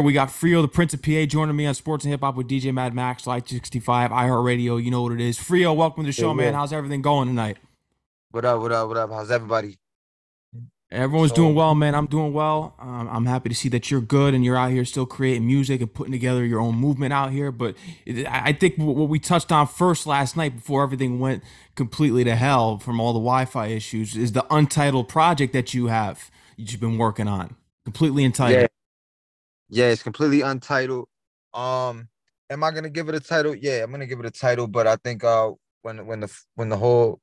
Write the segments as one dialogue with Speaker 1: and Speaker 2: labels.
Speaker 1: We got Frio, the Prince of PA, joining me on Sports and Hip Hop with DJ Mad Max, Live365, iHeartRadio. You know what it is. Frio, welcome to the show, man. How's everything going tonight?
Speaker 2: What up? What up? What up? How's everybody?
Speaker 1: Everyone's so, doing well, man. I'm doing well. Um, I'm happy to see that you're good and you're out here still creating music and putting together your own movement out here. But I think what we touched on first last night before everything went completely to hell from all the Wi-Fi issues is the untitled project that you have you've been working on, completely untitled.
Speaker 2: Yeah. Yeah, it's completely untitled. Um, am I gonna give it a title? Yeah, I'm gonna give it a title, but I think uh when when the when the whole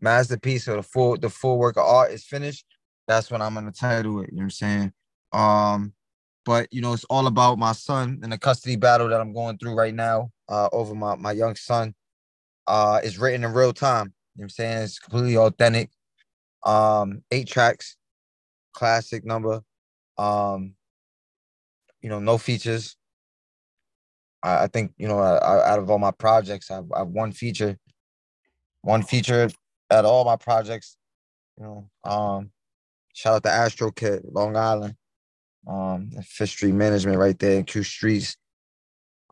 Speaker 2: masterpiece or the full the full work of art is finished, that's when I'm gonna title it. You know what I'm saying? Um, but you know, it's all about my son and the custody battle that I'm going through right now, uh, over my my young son. Uh, it's written in real time. You know what I'm saying? It's completely authentic. Um, eight tracks, classic number. Um, you know, no features. I, I think you know, I, out of all my projects, I've, I've one feature, one feature at all my projects. You know, um, shout out to Astro Kid, Long Island, um, Fifth Street Management right there in Q Streets.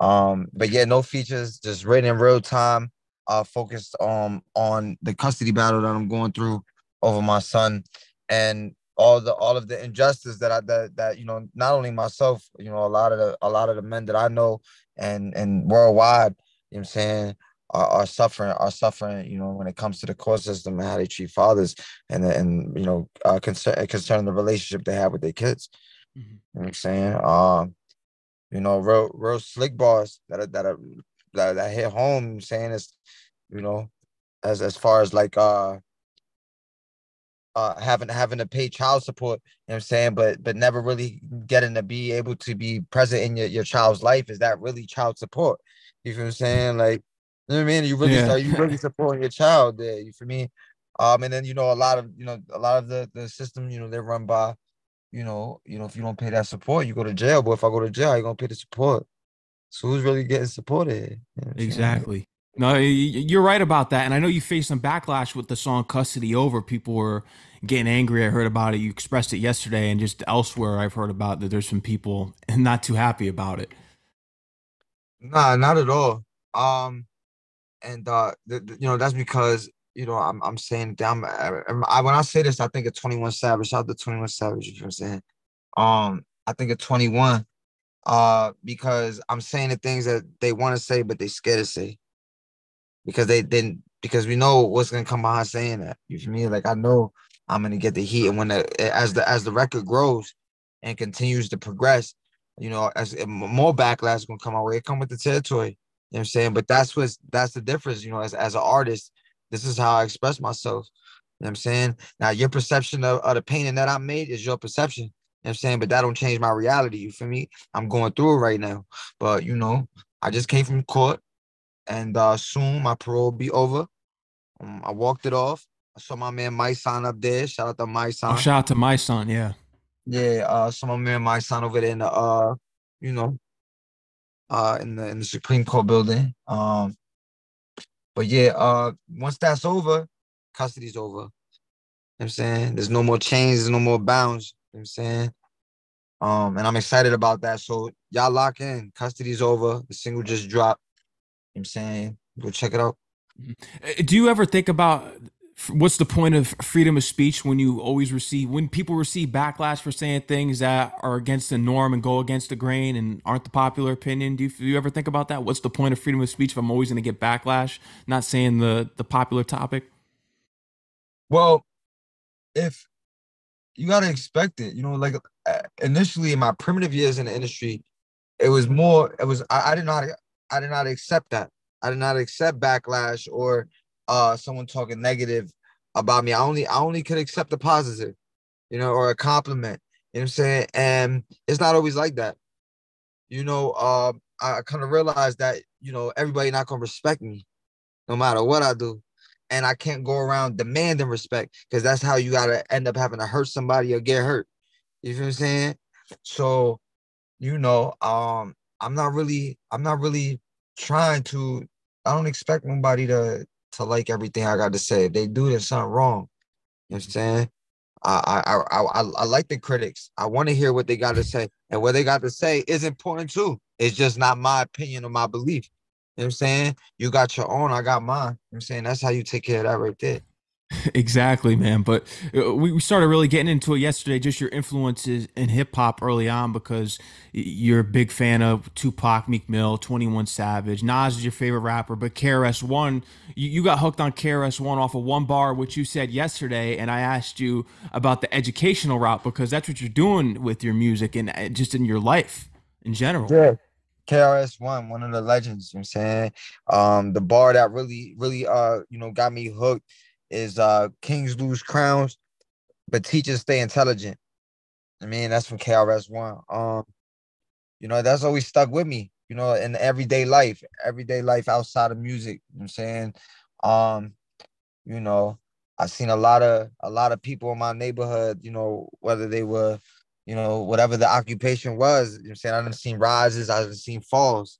Speaker 2: Um, but yeah, no features, just written in real time. Uh, focused um on the custody battle that I'm going through over my son, and all the all of the injustice that I that that you know not only myself you know a lot of the a lot of the men that I know and and worldwide you know I'm saying are, are suffering are suffering you know when it comes to the court system and how they treat fathers and and you know uh, concern concerning the relationship they have with their kids mm-hmm. you know what I'm saying um you know real real slick bars that are, that are that, that hit home saying it's you know as as far as like uh uh having having to pay child support, you know what I'm saying, but but never really getting to be able to be present in your, your child's life. Is that really child support? You feel what I'm saying? Like, you know what I mean? You really yeah. start you really supporting your child there. You feel me? Um, and then you know, a lot of you know, a lot of the the system, you know, they're run by, you know, you know, if you don't pay that support, you go to jail. But if I go to jail, you're gonna pay the support. So who's really getting supported?
Speaker 1: You know exactly. No, you're right about that. And I know you faced some backlash with the song Custody Over. People were getting angry. I heard about it. You expressed it yesterday, and just elsewhere, I've heard about that there's some people not too happy about it.
Speaker 2: Nah, not at all. Um, and uh, the, the, you know that's because you know I'm I'm saying down. I, I, when I say this, I think of Twenty One Savage. Shout out to Twenty One Savage. You know what I'm saying? Um, I think of Twenty One, uh, because I'm saying the things that they want to say, but they scared to say because they didn't because we know what's gonna come behind saying that. You feel me? Like I know I'm gonna get the heat, and when the as the as the record grows and continues to progress, you know, as more backlash is gonna come our way. It come with the territory. You know what I'm saying? But that's what's that's the difference. You know, as as an artist, this is how I express myself. You know what I'm saying? Now your perception of, of the painting that I made is your perception. You know I'm saying? But that don't change my reality. You feel me? I'm going through it right now. But you know, I just came from court and uh, soon my parole will be over. Um, I walked it off. I saw my man my son up there. Shout out to my son.
Speaker 1: Oh, shout out to my son, yeah.
Speaker 2: Yeah, uh, saw my man my son over there in the uh, you know, uh, in the in the Supreme Court building. Um, but yeah, uh, once that's over, custody's over. You know I'm saying there's no more chains, there's no more bounds. You know I'm saying, um, and I'm excited about that. So y'all lock in. Custody's over. The single just dropped. You know I'm saying? Go check it out.
Speaker 1: Mm-hmm. Do you ever think about what's the point of freedom of speech when you always receive when people receive backlash for saying things that are against the norm and go against the grain and aren't the popular opinion? Do you, do you ever think about that? What's the point of freedom of speech if I'm always going to get backlash, not saying the the popular topic?
Speaker 2: Well, if you got to expect it, you know, like uh, initially in my primitive years in the industry, it was more, it was, I, I did not I did not accept that. I did not accept backlash or uh someone talking negative about me. I only I only could accept the positive, you know, or a compliment. You know what I'm saying? And it's not always like that. You know, uh, I kind of realized that, you know, everybody not gonna respect me no matter what I do. And I can't go around demanding respect because that's how you gotta end up having to hurt somebody or get hurt. You feel what I'm saying? So, you know, um, I'm not really, I'm not really trying to. I don't expect nobody to to like everything I got to say. If they do, there's something wrong. You know what I'm saying? I I I, I, I like the critics. I want to hear what they got to say, and what they got to say is important too. It's just not my opinion or my belief. You know what I'm saying? You got your own, I got mine. You know I'm saying? That's how you take care of that right there.
Speaker 1: Exactly, man. But uh, we started really getting into it yesterday, just your influences in hip hop early on, because you're a big fan of Tupac, Meek Mill, 21 Savage. Nas is your favorite rapper, but KRS-One, you, you got hooked on KRS-One off of one bar, which you said yesterday. And I asked you about the educational route because that's what you're doing with your music and uh, just in your life in general.
Speaker 2: Yeah. KRS-One, one of the legends, you know what I'm saying? Um, the bar that really, really uh, you know, got me hooked is uh Kings lose crowns, but teachers stay intelligent. I mean, that's from KRS-One. Um, you know, that's always stuck with me, you know, in everyday life, everyday life outside of music. You know I'm saying? Um, you know, I've seen a lot of a lot of people in my neighborhood, you know, whether they were, you know, whatever the occupation was, you know I'm saying? I've seen rises, I've seen falls.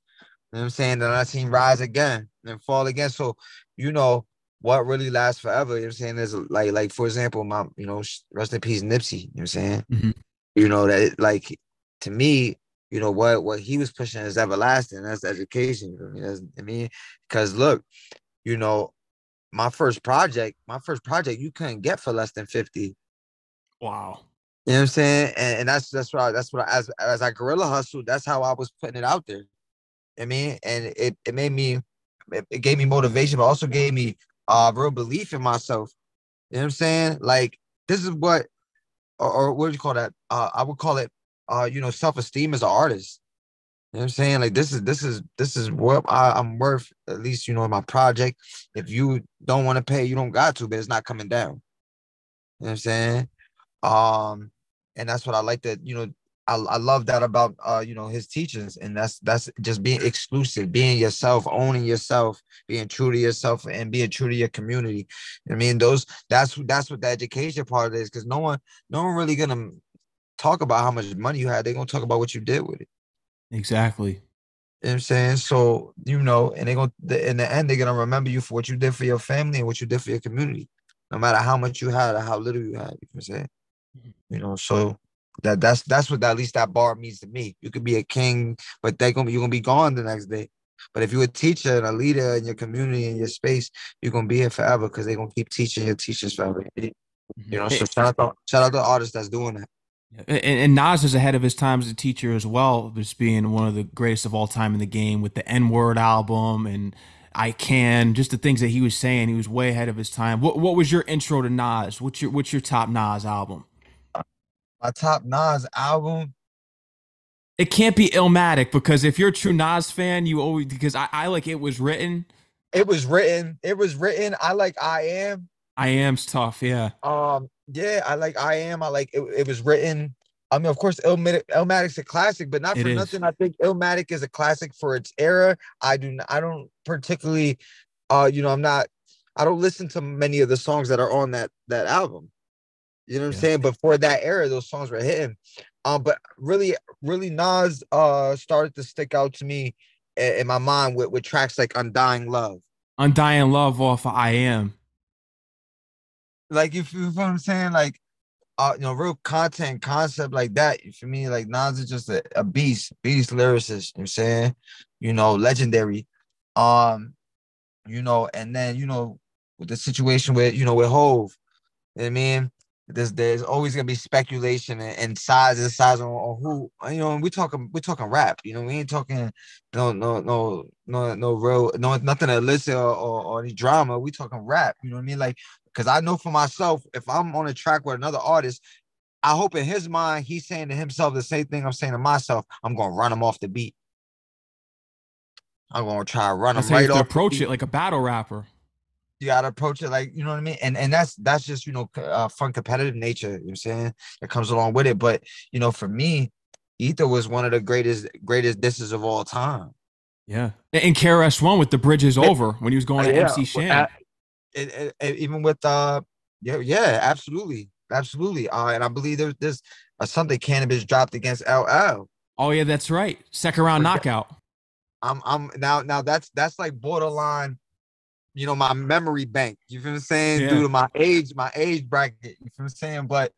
Speaker 2: You know I'm saying? Then I've seen rise again and fall again. So, you know, what really lasts forever. You know what I'm saying? Is like like for example, my you know, rest in peace, Nipsey. You know what I'm saying? Mm-hmm. You know that like to me, you know what what he was pushing is everlasting. That's education. You know I mean, that's, I mean, because look, you know, my first project, my first project, you couldn't get for less than fifty.
Speaker 1: Wow.
Speaker 2: You know what I'm saying? And, and that's that's what I, that's what I, as as I guerrilla hustled, that's how I was putting it out there. I mean, and it it made me it, it gave me motivation, but also gave me uh real belief in myself. You know what I'm saying? Like this is what or, or what do you call that? Uh I would call it uh, you know, self-esteem as an artist. You know what I'm saying? Like this is this is this is what I, am worth, at least you know, my project. If you don't want to pay, you don't got to, but it's not coming down. You know what I'm saying? Um, and that's what I like to, you know, I, I love that about uh you know his teachings and that's that's just being exclusive being yourself owning yourself being true to yourself and being true to your community. I mean those that's that's what the education part is because no one no one really gonna talk about how much money you had. They're gonna talk about what you did with it.
Speaker 1: Exactly.
Speaker 2: You know what I'm saying? So you know and they're gonna in the end they're gonna remember you for what you did for your family and what you did for your community no matter how much you had or how little you had you I'm saying? Mm-hmm. you know so that that's that's what at least that bar means to me. You could be a king, but they gonna you're gonna be gone the next day. But if you're a teacher and a leader in your community and your space, you're gonna be here forever because they're gonna keep teaching your teachers forever. Mm-hmm. You know, so shout out to, shout out to the artist that's doing that.
Speaker 1: And, and, Nas is ahead of his time as a teacher as well, just being one of the greatest of all time in the game with the N Word album and I Can, just the things that he was saying. He was way ahead of his time. What What was your intro to Nas? What's your What's your top Nas album?
Speaker 2: My top Nas album.
Speaker 1: It can't be Illmatic because if you're a true Nas fan, you always because I, I like it was written.
Speaker 2: It was written. It was written. I like I am.
Speaker 1: I am's tough, yeah.
Speaker 2: Um, yeah, I like I am. I like it, it was written. I mean, of course, Illmatic, Illmatic's a classic, but not for nothing. I think Illmatic is a classic for its era. I do. I don't particularly, uh, you know, I'm not. I don't listen to many of the songs that are on that that album. You know what yeah. I'm saying? But for that era, those songs were hitting. Um, but really, really, Nas uh started to stick out to me in, in my mind with, with tracks like Undying Love.
Speaker 1: Undying Love off of I Am.
Speaker 2: Like if you know what I'm saying, like uh, you know, real content concept like that. For me, like Nas is just a, a beast, beast lyricist. You know I'm saying, you know, legendary. Um, you know, and then you know, with the situation with you know with Hove, you know I mean, there's there's always gonna be speculation and, and size and size on, on, who you know we talking we're talking rap you know we ain't talking no no no no no real no nothing illicit or, or, or any drama. We talking rap you know what I mean? Like because I know for myself if I'm on a track with another artist I hope in his mind he's saying to himself the same thing I'm saying to myself I'm gonna run him off the beat. I'm gonna try to run him right off
Speaker 1: approach it like a battle rapper
Speaker 2: you gotta approach it like you know what I mean, and and that's that's just you know uh, fun competitive nature. You know what I'm saying that comes along with it. But you know, for me, Ether was one of the greatest greatest disses of all time.
Speaker 1: Yeah, and KRS One with the Bridge Is Over when he was going to yeah. MC Shan.
Speaker 2: It, it, even with uh, yeah, yeah, absolutely, absolutely. Uh, and I believe there's this uh, something Canibus dropped against LL.
Speaker 1: Oh yeah, that's right. Second round knockout.
Speaker 2: I'm I'm now now that's that's like borderline you know, my memory bank. You feel what I'm saying?
Speaker 1: Yeah.
Speaker 2: Due to my age, my age bracket. You feel what I'm saying? But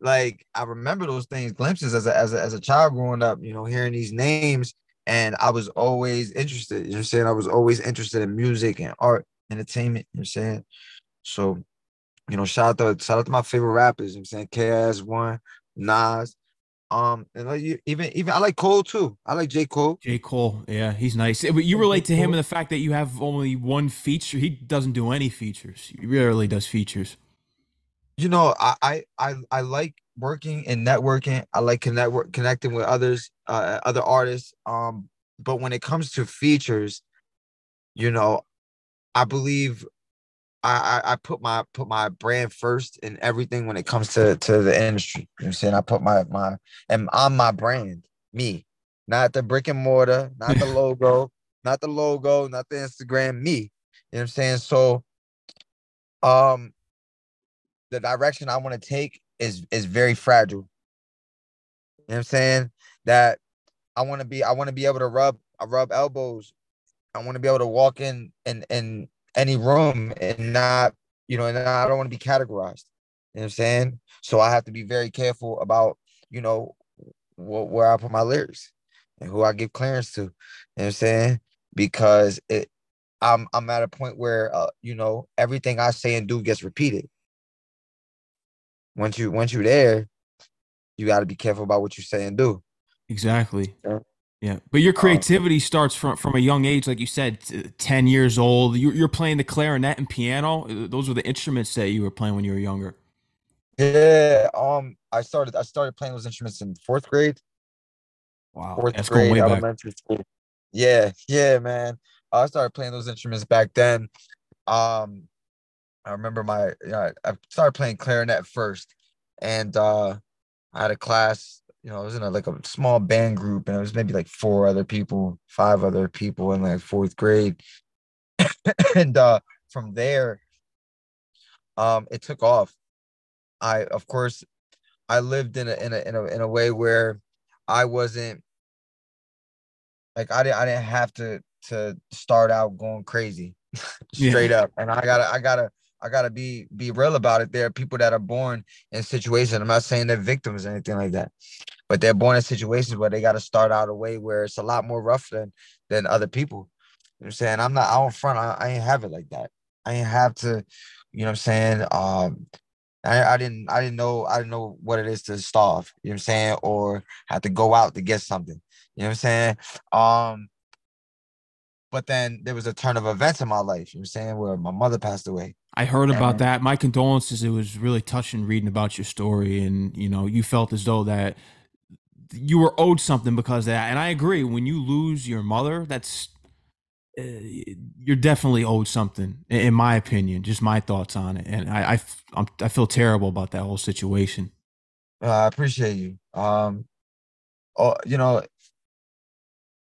Speaker 2: like I remember those things, glimpses as a as a as a child growing up, you know, hearing these names. And I was always interested. You know what I'm saying? I was always interested in music and art, entertainment, you know what I'm saying? So, you know, shout out to shout out to my favorite rappers, you know what I'm saying? KS1, Nas. Um, and like you, even even I like Cole too. I like J. Cole.
Speaker 1: J. Cole, yeah, he's nice. But you relate to him in the fact that you have only one feature. He doesn't do any features. He rarely does features.
Speaker 2: you know, I I I, I like working and networking. I like connect connecting with others, uh, other artists. Um, but when it comes to features, you know, I believe I, I I put my put my brand first in everything when it comes to to the industry. You know what I'm saying? I put my my and I'm my brand, me, not the brick and mortar, not the logo, not the logo, not the Instagram, me. You know what I'm saying? So um the direction I want to take is is very fragile. You know what I'm saying? That I want to be I want to be able to rub I rub elbows. I want to be able to walk in and in any room and not, you know, and I don't want to be categorized. You know what I'm saying? So I have to be very careful about, you know, wh- where I put my lyrics and who I give clearance to. You know what I'm saying? Because it I'm I'm at a point where uh, you know, everything I say and do gets repeated once you once you're there, you got to be careful about what you say and do.
Speaker 1: Exactly.
Speaker 2: Yeah.
Speaker 1: Yeah, but your
Speaker 2: Um,
Speaker 1: creativity starts from from a young age, like you said, ten years old. You're, you're playing the clarinet and piano. Uh, Those were the instruments that you were playing when you were younger.
Speaker 2: yeah, um, I started I started playing those instruments in fourth grade,
Speaker 1: Wow,
Speaker 2: fourth
Speaker 1: that's going
Speaker 2: grade
Speaker 1: way back.
Speaker 2: elementary school. Yeah, yeah, man. I started playing those instruments back then. Um, I remember my you know, I started playing clarinet first, and uh, I had a class. You know, I was in a like a small band group, and it was maybe like four other people, five other people in like fourth grade, and uh, from there, um, it took off. I, of course, I lived in a in a in a in a way where I wasn't like I didn't I didn't have to to start out going crazy
Speaker 1: Yeah.
Speaker 2: straight up. And I gotta I gotta I gotta be be real about it. There are people that are born in situations. I'm not saying they're victims or anything like that, but they're born in situations where they gotta start out a way where it's a lot more rough than than other people. You know what I'm saying? I'm not out in front, I, I ain't have it like that. I ain't have to, you know what I'm saying? Um I, I didn't I didn't know I didn't know what it is to starve, you know what I'm saying, or have to go out to get something. You know what I'm saying? Um, but then there was a turn of events in my life, you know what I'm saying, where my mother passed away.
Speaker 1: I heard about that. My condolences. It was really touching reading about your story, and you know, you felt as though that you were owed something because of that. And I agree. When you lose your mother, that's uh, you're definitely owed something, in my opinion. Just my thoughts on it, and I I, I feel terrible about that whole situation.
Speaker 2: Uh, I appreciate you. Um, oh, you know,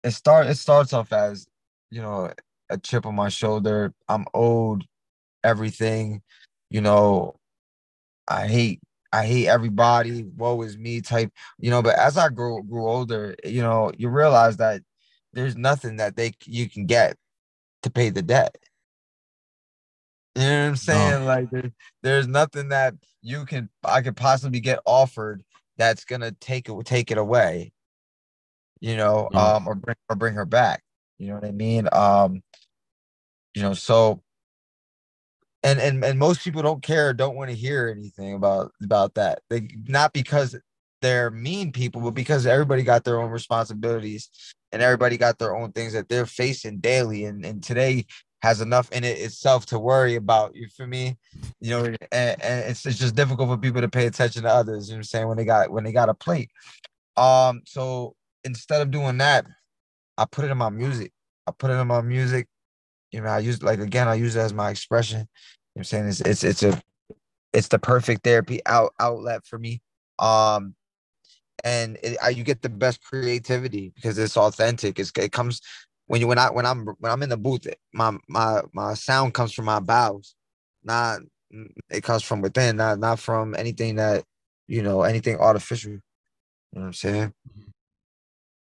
Speaker 2: it start it starts off as, you know, a chip on my shoulder. I'm owed everything, you know, I hate I hate everybody, woe is me type, you know, but as I grew grew older, you know, you realize that there's nothing that they you can get to pay the debt. You know what I'm saying? Like there, there's nothing that you can I could possibly get offered that's gonna take it take it away. You know,
Speaker 1: No.
Speaker 2: um, or bring or bring her back. You know what I mean? Um, you know, so and and and most people don't care, don't want to hear anything about about that. They not because they're mean people, but because everybody got their own responsibilities and everybody got their own things that they're facing daily. And and today has enough in it itself to worry about. You feel me? You know, and, and it's, it's just difficult for people to pay attention to others. You know what I'm saying? When they got when they got a plate. Um, so instead of doing that, I put it in my music. I put it in my music. You know, I use like again, I use it as my expression. Know I'm saying? It's it's it's a it's the perfect therapy out outlet for me. Um and it, I, you get the best creativity because it's authentic. It's it comes when you when I when I'm when I'm in the booth, my my my sound comes from my bowels, not it comes from within, not not from anything that you know anything artificial. You know what I'm saying?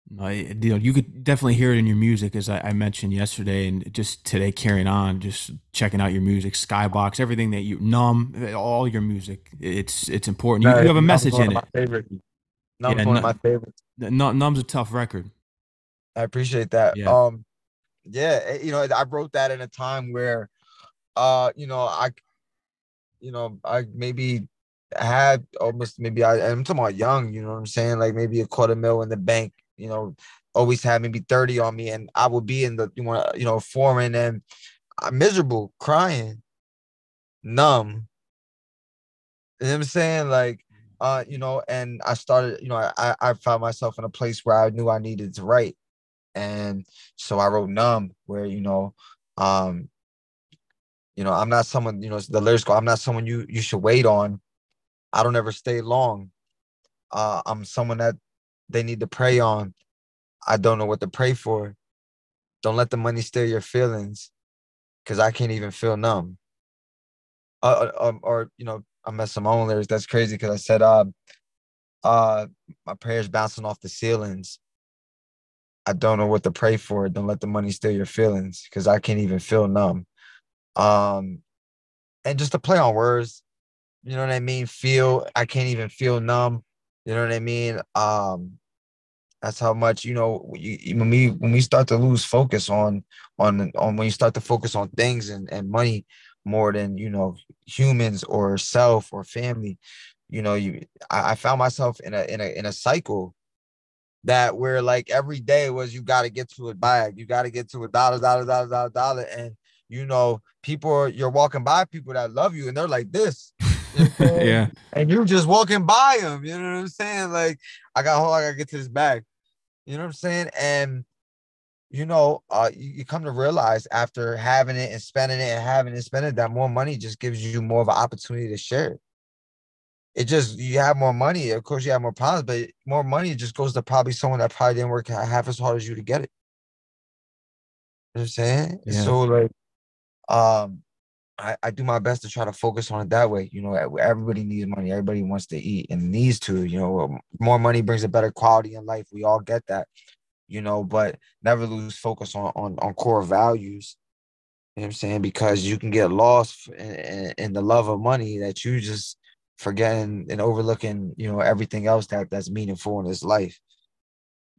Speaker 1: No, you know, you could definitely hear it in your music, as I, I, mentioned yesterday, and just today carrying on, just checking out your music, Skybox, everything that you numb, all your music. It's it's important. You, you have a message in it.
Speaker 2: Favorite. Numb's yeah, one of my favorites.
Speaker 1: Numb's a tough record.
Speaker 2: I appreciate that. Yeah. Um, yeah, eh, you know, I wrote that in a time where, uh, you know, I, you know, I maybe had almost maybe I, I'm talking about young, you know what I'm saying? Like maybe a quarter mil in the bank, you know, always had maybe 30 on me and I would be in the, you know, you know, foreign and I'm miserable, crying, numb. You know what I'm saying? Like, uh, you know, and I started, you know, I, I found myself in a place where I knew I needed to write. And so I wrote numb where, you know, um, you know, I'm not someone, you know, the lyrics go, I'm not someone you you should wait on. I don't ever stay long. Uh, I'm someone that they need to pray on. I don't know what to pray for. Don't let the money steal your feelings, because I can't even feel numb. Uh, uh, um, or you know, I messed some own lyrics. That's crazy because I said, uh, uh, my prayers bouncing off the ceilings. I don't know what to pray for. Don't let the money steal your feelings, because I can't even feel numb. Um, and just to play on words, you know what I mean? Feel I can't even feel numb. You know what I mean? Um, that's how much you know you, when we when we start to lose focus on on on when you start to focus on things and and money more than you know humans or self or family. You know, you I, I found myself in a in a in a cycle that where like every day was you got to get to a bag, you got to get to a dollar, dollar, dollar, dollar, dollar, and you know people are, you're walking by people that love you and they're like this
Speaker 1: yeah.
Speaker 2: And you're just walking by them. You know what I'm saying? Like, I got hold, I gotta get to this bag. You know what I'm saying? And you know, uh, you, you, come to realize after having it and spending it and having it and spending it, that more money just gives you more of an opportunity to share it. It just you have more money, of course you have more problems, but more money just goes to probably someone that probably didn't work half as hard as you to get it. You know what I'm saying? Yeah. So like um I, I do my best to try to focus on it that way. You know, everybody needs money. Everybody wants to eat and needs to. You know, um, more money brings a better quality in life. We all get that. You know, but never lose focus on on, on core values. You know what I'm saying? Because you can get lost in, in the love of money that you just forgetting and overlooking. You know, everything else that that's meaningful in this life.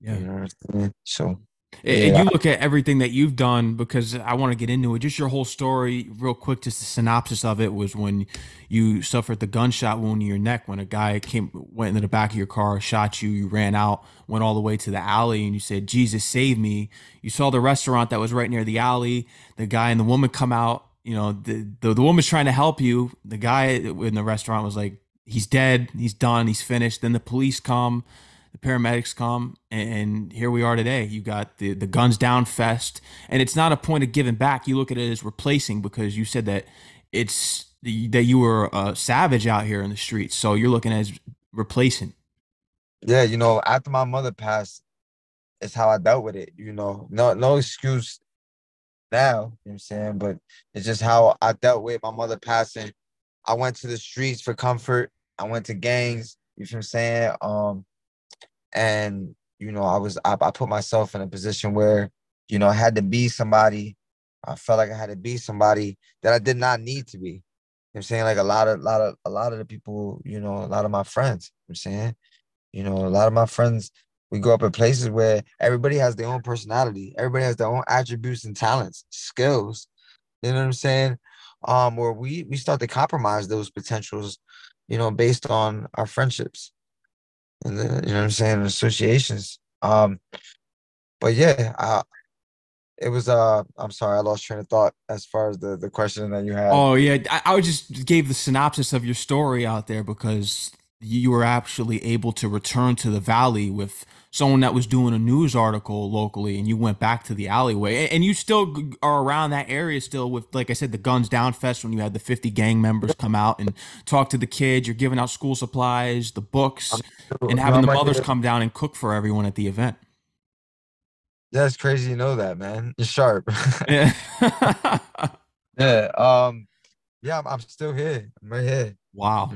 Speaker 1: Yeah.
Speaker 2: You know so
Speaker 1: and yeah. you look at everything that you've done because I want to get into it. Just your whole story, real quick. Just the synopsis of it was when you suffered the gunshot wound in your neck when a guy came went into the back of your car, shot you. You ran out, went all the way to the alley, and you said, "Jesus, save me." You saw the restaurant that was right near the alley. The guy and the woman come out. You know, the the, the woman's trying to help you. The guy in the restaurant was like, "He's dead. He's done. He's finished." Then the police come the paramedics come and here we are today. You got the the guns down fest and it's not a point of giving back. You look at it as replacing because you said that it's that you were a savage out here in the streets. So you're looking as replacing.
Speaker 2: Yeah you know after my mother passed it's how i dealt with it you know. No no excuse now you know what i'm saying? But it's just how i dealt with my mother passing. I went to the streets for comfort. I went to gangs you know what i'm saying? Um and you know i was I, I, put myself in a position where you know i had to be somebody. I felt like i had to be somebody that i did not need to be. I'm saying? Like a lot of lot of a lot of the people you know a lot of my friends i'm saying? You know a lot of my friends we grow up in places where everybody has their own personality. Everybody has their own attributes and talents skills. You know what i'm saying? Um where we we start to compromise those potentials you know based on our friendships and the, you know what I'm saying, associations. Um, but yeah, uh, it was uh I'm sorry, I lost train of thought as far as the the question that you had.
Speaker 1: Oh yeah, I, I just gave the synopsis of your story out there because you were actually able to return to the valley with someone that was doing a news article locally and you went back to the alleyway. And you still are around that area still with like i said the guns down fest when you had the 50 gang members come out and talk to the kids. You're giving out school supplies the books and having the mothers come down and cook for everyone at the event.
Speaker 2: That's crazy you know that man. You're sharp.
Speaker 1: Yeah.
Speaker 2: Yeah um yeah I'm, I'm, still here. I'm right here.
Speaker 1: Wow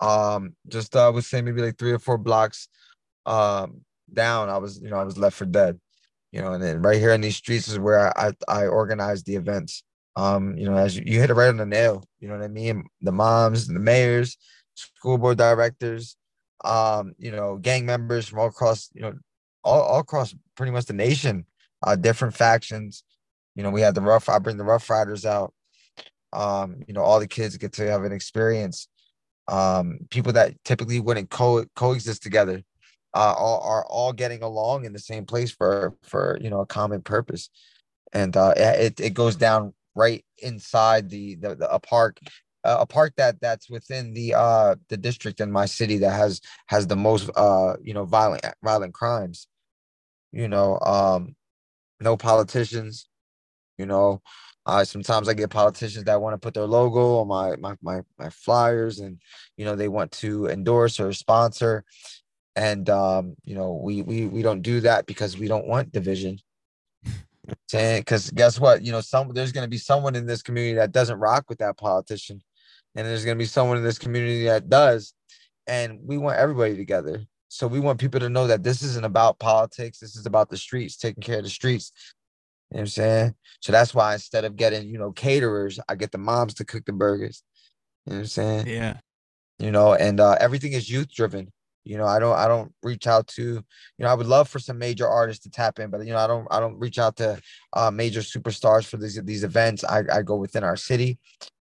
Speaker 2: um just i would say maybe like three or four blocks um, down, I was, you know, I was left for dead. You know, and then right here in these streets is where I I, I organized the events. Um, you know, as you, you hit it right on the nail, you know what I mean? The moms, the mayors, school board directors, um, you know, gang members from all across, you know, all, all across pretty much the nation, uh, different factions. You know, we had the rough, I bring the Rough Riders out. Um, you know, all the kids get to have an experience. Um, people that typically wouldn't co coexist together uh, all, are all getting along in the same place for for you know a common purpose, and uh, it it goes down right inside the the, the a park a park that that's within the uh the district in my city that has has the most uh you know violent violent crimes. You know um no politicians you know uh sometimes i get politicians that want to put their logo on my my my, my flyers and you know they want to endorse or sponsor. And um you know we we we don't do that because we don't want division. Because guess what? You know some there's going to be someone in this community that doesn't rock with that politician. And there's going to be someone in this community that does. And we want everybody together. So we want people to know that this isn't about politics. This is about the streets taking care of the streets you know what i'm saying so that's why instead of getting you know caterers i get the moms to cook the burgers you know what i'm saying
Speaker 1: yeah
Speaker 2: you know and uh, everything is youth driven you know, I don't I don't reach out to, you know, I would love for some major artists to tap in, but you know, I don't I don't reach out to uh, major superstars for these these events. I, I go within our city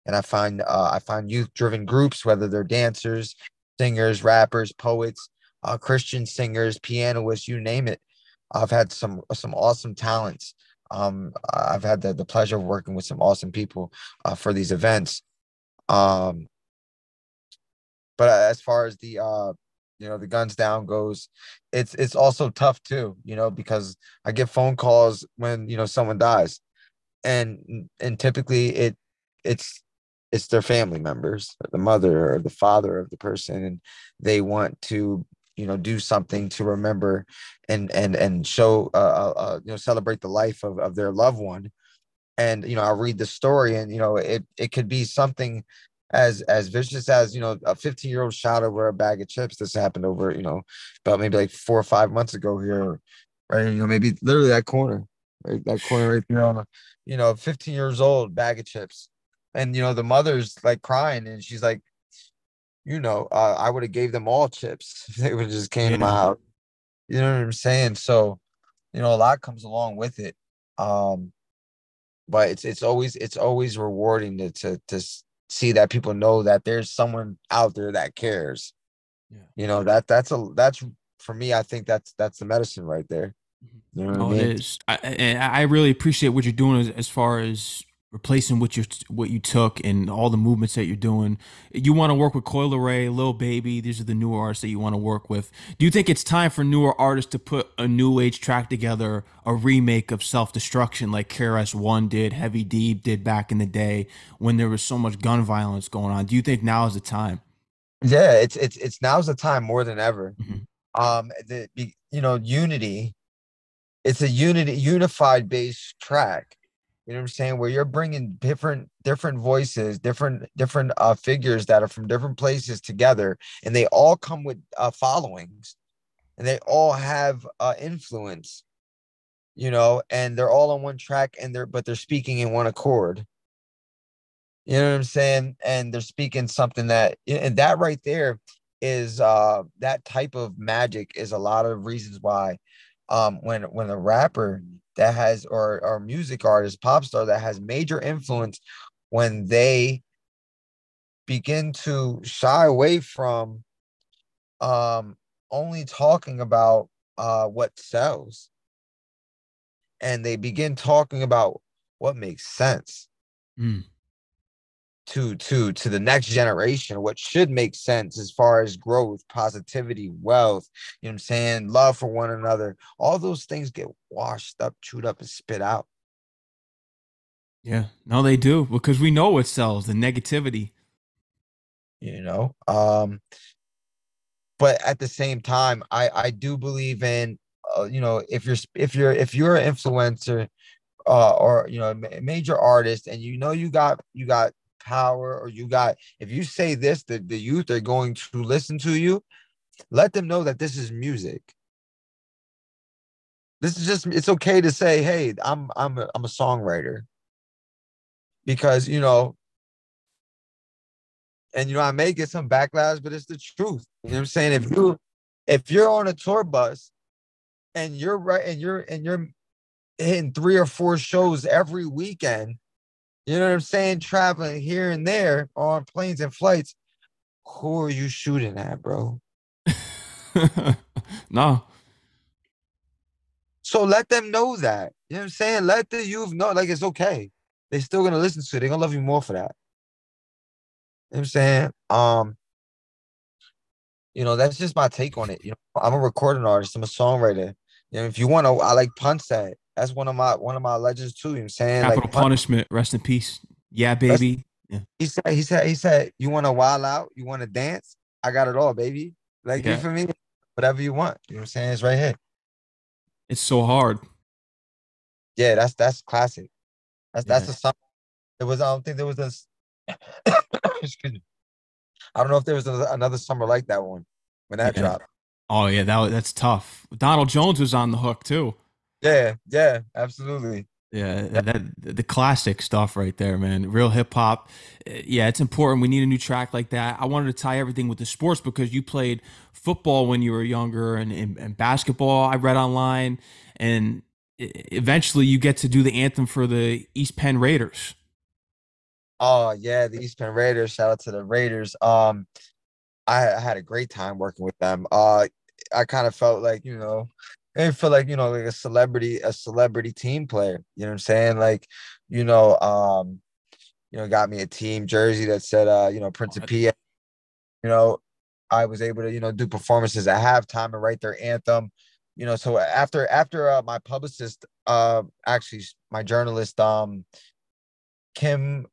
Speaker 2: and I find uh, I find youth driven groups, whether they're dancers, singers, rappers, poets, uh, Christian singers, pianists, you name it. I've had some some awesome talents. Um, I've had the, the pleasure of working with some awesome people uh, for these events. Um, but as far as the uh, you know the guns down goes it's it's also tough too you know because i get phone calls when you know someone dies and and typically it it's it's their family members the mother or the father of the person and they want to you know do something to remember and and and show uh, uh, uh you know celebrate the life of, of their loved one and you know i'll read the story and you know it it could be something as as vicious as you know a 15 year old shot over a bag of chips. This happened over you know about maybe like four or five months ago here, right? You know maybe literally that corner, right? That corner right there on a, you know 15 years old bag of chips, and you know the mother's like crying and she's like, you know, uh, I would have gave them all chips if they would just came yeah. to my house. You know what I'm saying? So, you know, a lot comes along with it. Um, but it's it's always it's always rewarding to to to see that people know that there's someone out there that cares. Yeah. You know, that that's a that's for me, I think that's that's the medicine right there.
Speaker 1: Mm-hmm. You know oh, I mean? it is. I, and I really appreciate what you're doing as, as far as replacing what you what you took and all the movements that you're doing. You want to work with Coi Leray, Lil Baby. These are the newer artists that you want to work with. Do you think it's time for newer artists to put a new age track together, a remake of Self Destruction like KRS One did, Heavy D did back in the day when there was so much gun violence going on? Do you think now is the time?
Speaker 2: Yeah, it's it's it's now's the time more than ever. Mm-hmm. Um, the you know unity. It's a unity unified based track you know what I'm saying? Where you're bringing different different voices, different different uh, figures that are from different places together, and they all come with uh, followings, and they all have uh, influence. You know, and they're all on one track, and they're but they're speaking in one accord. You know what I'm saying? And they're speaking something that, and that right there is uh that type of magic is a lot of reasons why um when when a rapper that has or or music artist, pop star that has major influence when they begin to shy away from um only talking about uh what sells and they begin talking about what makes sense. Mm to to to the next generation what should make sense as far as growth positivity wealth you know what i'm saying love for one another all those things get washed up chewed up and spit out.
Speaker 1: Yeah. No they do because we know what sells the negativity.
Speaker 2: You know um but at the same time i i do believe in uh, you know if you're if you're if you're an influencer uh, or you know a major artist and you know you got you got power or you got if you say this the, the youth are going to listen to you let them know that this is music this is just it's okay to say, hey, I'm I'm a, I'm a songwriter because you know, and you know I may get some backlash, but it's the truth. You know what I'm saying? If you if you're on a tour bus and you're right and you're and you're hitting three or four shows every weekend, you know what I'm saying? Traveling here and there on planes and flights. Who are you shooting at, bro?
Speaker 1: no.
Speaker 2: So let them know that. You know what I'm saying? Let the youth know, like it's okay. They're still gonna listen to it. They're gonna love you more for that. You know what I'm saying? Um, you know, that's just my take on it. You know, I'm a recording artist, I'm a songwriter. You know, if you want to, I like Punset. That's one of my one of my legends too. You know what I'm saying?
Speaker 1: Capital
Speaker 2: like
Speaker 1: punishment, rest in peace. Yeah, baby. Yeah.
Speaker 2: He said, he said, he said, you want to wild out, you want to dance? I got it all, baby. Like yeah. you for me, whatever you want. You know what I'm saying? It's right here.
Speaker 1: It's so hard.
Speaker 2: Yeah, that's that's classic. That's yeah. that's a song. It was. I don't think there was this. excuse me. I don't know if there was another summer like that one when that dropped.
Speaker 1: Oh yeah, that that's tough. Donell Jones was on the hook too.
Speaker 2: Yeah, yeah, absolutely.
Speaker 1: Yeah, that the classic stuff right there, man. Real hip hop. Yeah, it's important. We need a new track like that. I wanted to tie everything with the sports because you played football when you were younger and, and, and basketball. I read online, and eventually you get to do the anthem for the East Penn Raiders.
Speaker 2: Oh yeah, the East Penn Raiders. Shout out to the Raiders. Um, I, I had a great time working with them. Uh, I kind of felt like you know I feel like you know, like a celebrity, a celebrity team player. You know what I'm saying? Like, you know, um, you know, got me a team jersey that said, uh, you know, Prince of P. You know, I was able to, you know, do performances at halftime and write their anthem. You know, so after after uh, my publicist, uh, actually my journalist, um, Kim,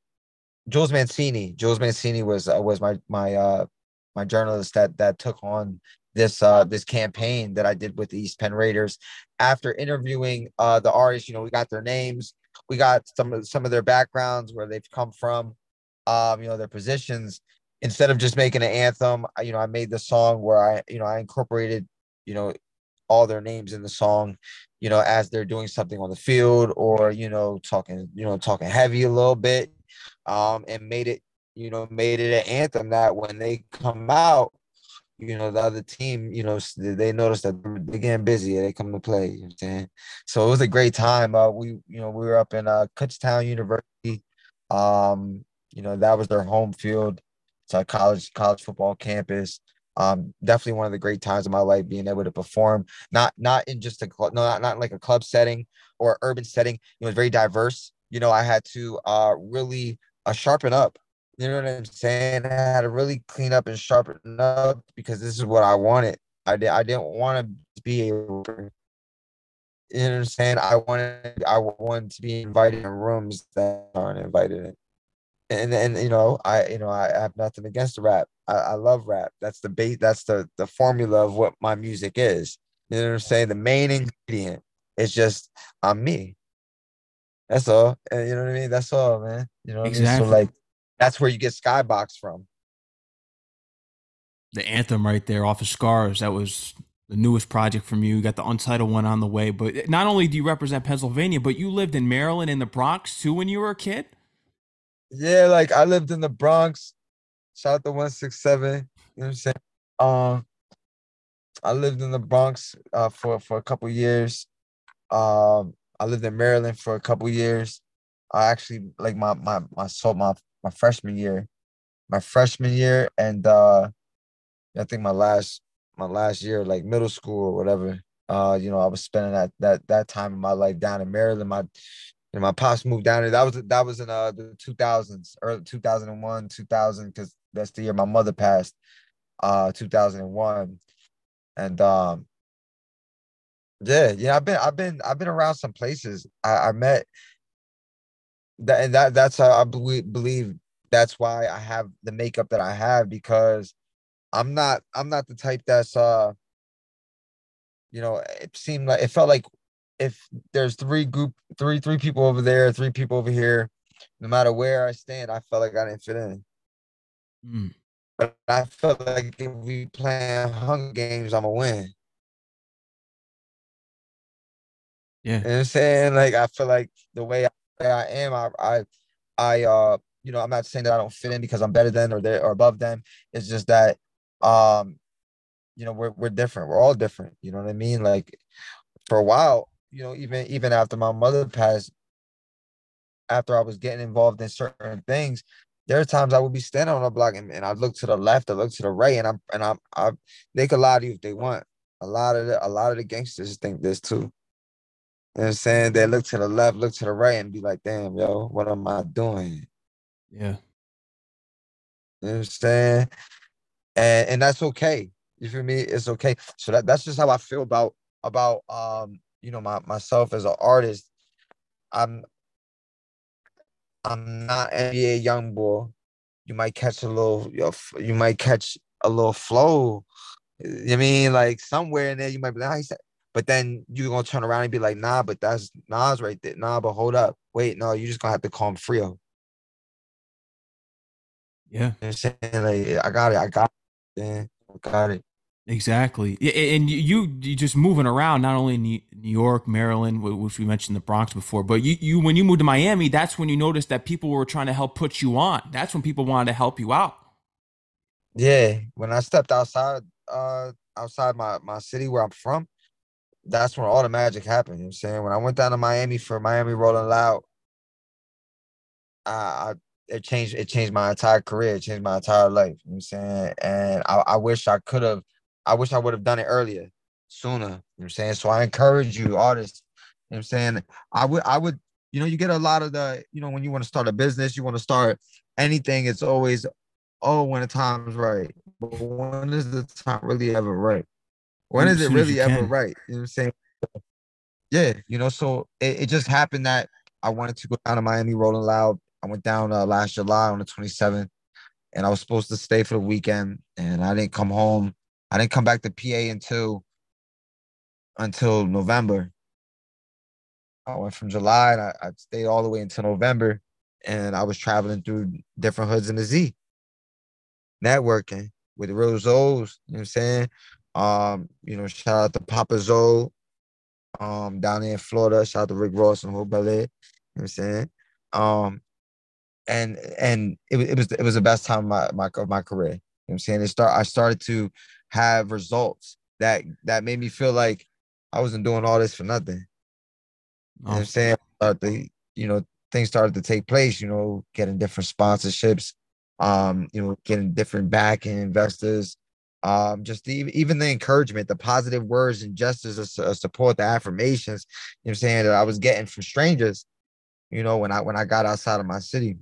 Speaker 2: Jules Mancini, Jules Mancini was uh, was my my uh my journalist that that took on this uh this campaign that I did with the East Penn Raiders. After interviewing uh the artists, you know, we got their names, we got some of some of their backgrounds, where they've come from, um, you know, their positions. Instead of just making an anthem, you know, I made the song where I, you know, I incorporated, you know, all their names in the song, you know, as they're doing something on the field or, you know, talking, you know, talking heavy a little bit, um, and made it, you know, made it an anthem that when they come out, you know, the other team, you know, they noticed that they're getting busy. They come to play. You know I'm saying? So it was a great time. Uh, we, you know, we were up in uh, Kutztown University. Um, you know, that was their home field. It's a college college football campus. Um, definitely one of the great times of my life being able to perform, not not in just a club, no, not, not like a club setting or urban setting. It was very diverse. You know, I had to uh really uh, sharpen up you know what I'm saying? I had to really clean up and sharpen up because this is what I wanted. I did. I didn't want to be a. You know what I'm saying? I wanted. I wanted to be invited in rooms that aren't invited in. And and you know, I you know, I have nothing against rap. I, I love rap. That's the base. That's the the formula of what my music is. You know what I'm saying? The main ingredient is just I'm me. That's all. And you know what I mean? That's all, man. You know what exactly. I mean? So like that's where you get Skybox from.
Speaker 1: The anthem right there off of Scars. That was the newest project from you. You got the untitled one on the way. But not only do you represent Pennsylvania, but you lived in Maryland in the Bronx too when you were a kid.
Speaker 2: Yeah, like I lived in the Bronx. Shout out to 167. You know what I'm saying? Um, I lived in the Bronx uh, for for a couple years. Um, I lived in Maryland for a couple years. I actually like my my my soul my my freshman year, my freshman year, and uh, I think my last my last year, like middle school or whatever. Uh, you know, I was spending that that that time in my life down in Maryland. My my pops moved down there. That was that was in uh the 2000s, early 2001, 2000, because that's the year my mother passed, uh 2001, and um yeah, yeah, I've been I've been I've been around some places. I, I met that and that that's how I believe, believe that's why I have the makeup that I have because I'm not I'm not the type that's uh you know it seemed like it felt like if there's three group three three people over there three people over here no matter where I stand I felt like I didn't fit in mm. but I felt like if we playing Hunger Games I'm gonna win
Speaker 1: Yeah.
Speaker 2: You know what I'm saying? Like I feel like the way I, I am, I I I uh you know, I'm not saying that I don't fit in because I'm better than or there or above them. It's just that um, you know, we're we're different. We're all different. You know what I mean? Like for a while, you know, even even after my mother passed, after I was getting involved in certain things, there are times I would be standing on a block and, and I look to the left, I look to the right, and I'm and I'm I they could lie to you if they want. A lot of the a lot of the gangsters think this too. You know what I'm saying? They look to the left, look to the right, and be like, damn, yo, what am I doing?
Speaker 1: Yeah.
Speaker 2: You know what I'm saying? And and that's okay. You feel me? It's okay. So that, that's just how I feel about about um, you know, my myself as an artist. I'm I'm not NBA YoungBoy. You might catch a little, you might catch a little flow. You know I mean like somewhere in there you might be like, nice, but then you're gonna turn around and be like, nah, but that's Nas right there. Nah, but hold up, wait, no, you're just gonna have to call him Frio.
Speaker 1: Yeah,
Speaker 2: you know I'm saying like, I got it, I got it, man. I got it.
Speaker 1: Exactly. Yeah, and you you just moving around not only in New York, Maryland, which we mentioned the Bronx before, but you you when you moved to Miami, that's when you noticed that people were trying to help put you on. That's when people wanted to help you out.
Speaker 2: Yeah, when I stepped outside uh outside my my city where I'm from, that's when all the magic happened. You know what I'm saying? When I went down to Miami for Miami Rolling Loud, I, I it changed it changed my entire career, it changed my entire life. You know what I'm saying? And I, I wish I could have I wish I would have done it earlier, sooner. You know what I'm saying? So I encourage you, artists. You know what I'm saying? I would, I would, you know, you get a lot of the, you know, when you want to start a business, you want to start anything, it's always, oh, when the time's right. But when is the time really ever right? When is it really ever right? You know what I'm saying? Yeah, you know, so it, it just happened that I wanted to go down to Miami Rolling Loud. I went down uh, last July on the 27th, and I was supposed to stay for the weekend, and I didn't come home I didn't come back to PA until until November. I went from July and I, I stayed all the way until November, and I was traveling through different hoods in the Z, networking with Rose O's. You know what I'm saying? Um, you know, shout out to Papa Zoe, um, down there in Florida. Shout out to Rick Ross and whole Air. You know what I'm saying? Um, and and it, it was it was the best time of my my of my career. You know what I'm saying? It start I started to have results that that made me feel like I wasn't doing all this for nothing. You know what I'm saying? the you know, things started to take place, you know, getting different sponsorships, um, you know, getting different backing investors, um, just the, even the encouragement, the positive words and gestures of, of support, the affirmations, you know I'm saying, that I was getting from strangers, you know, when I when I got outside of my city.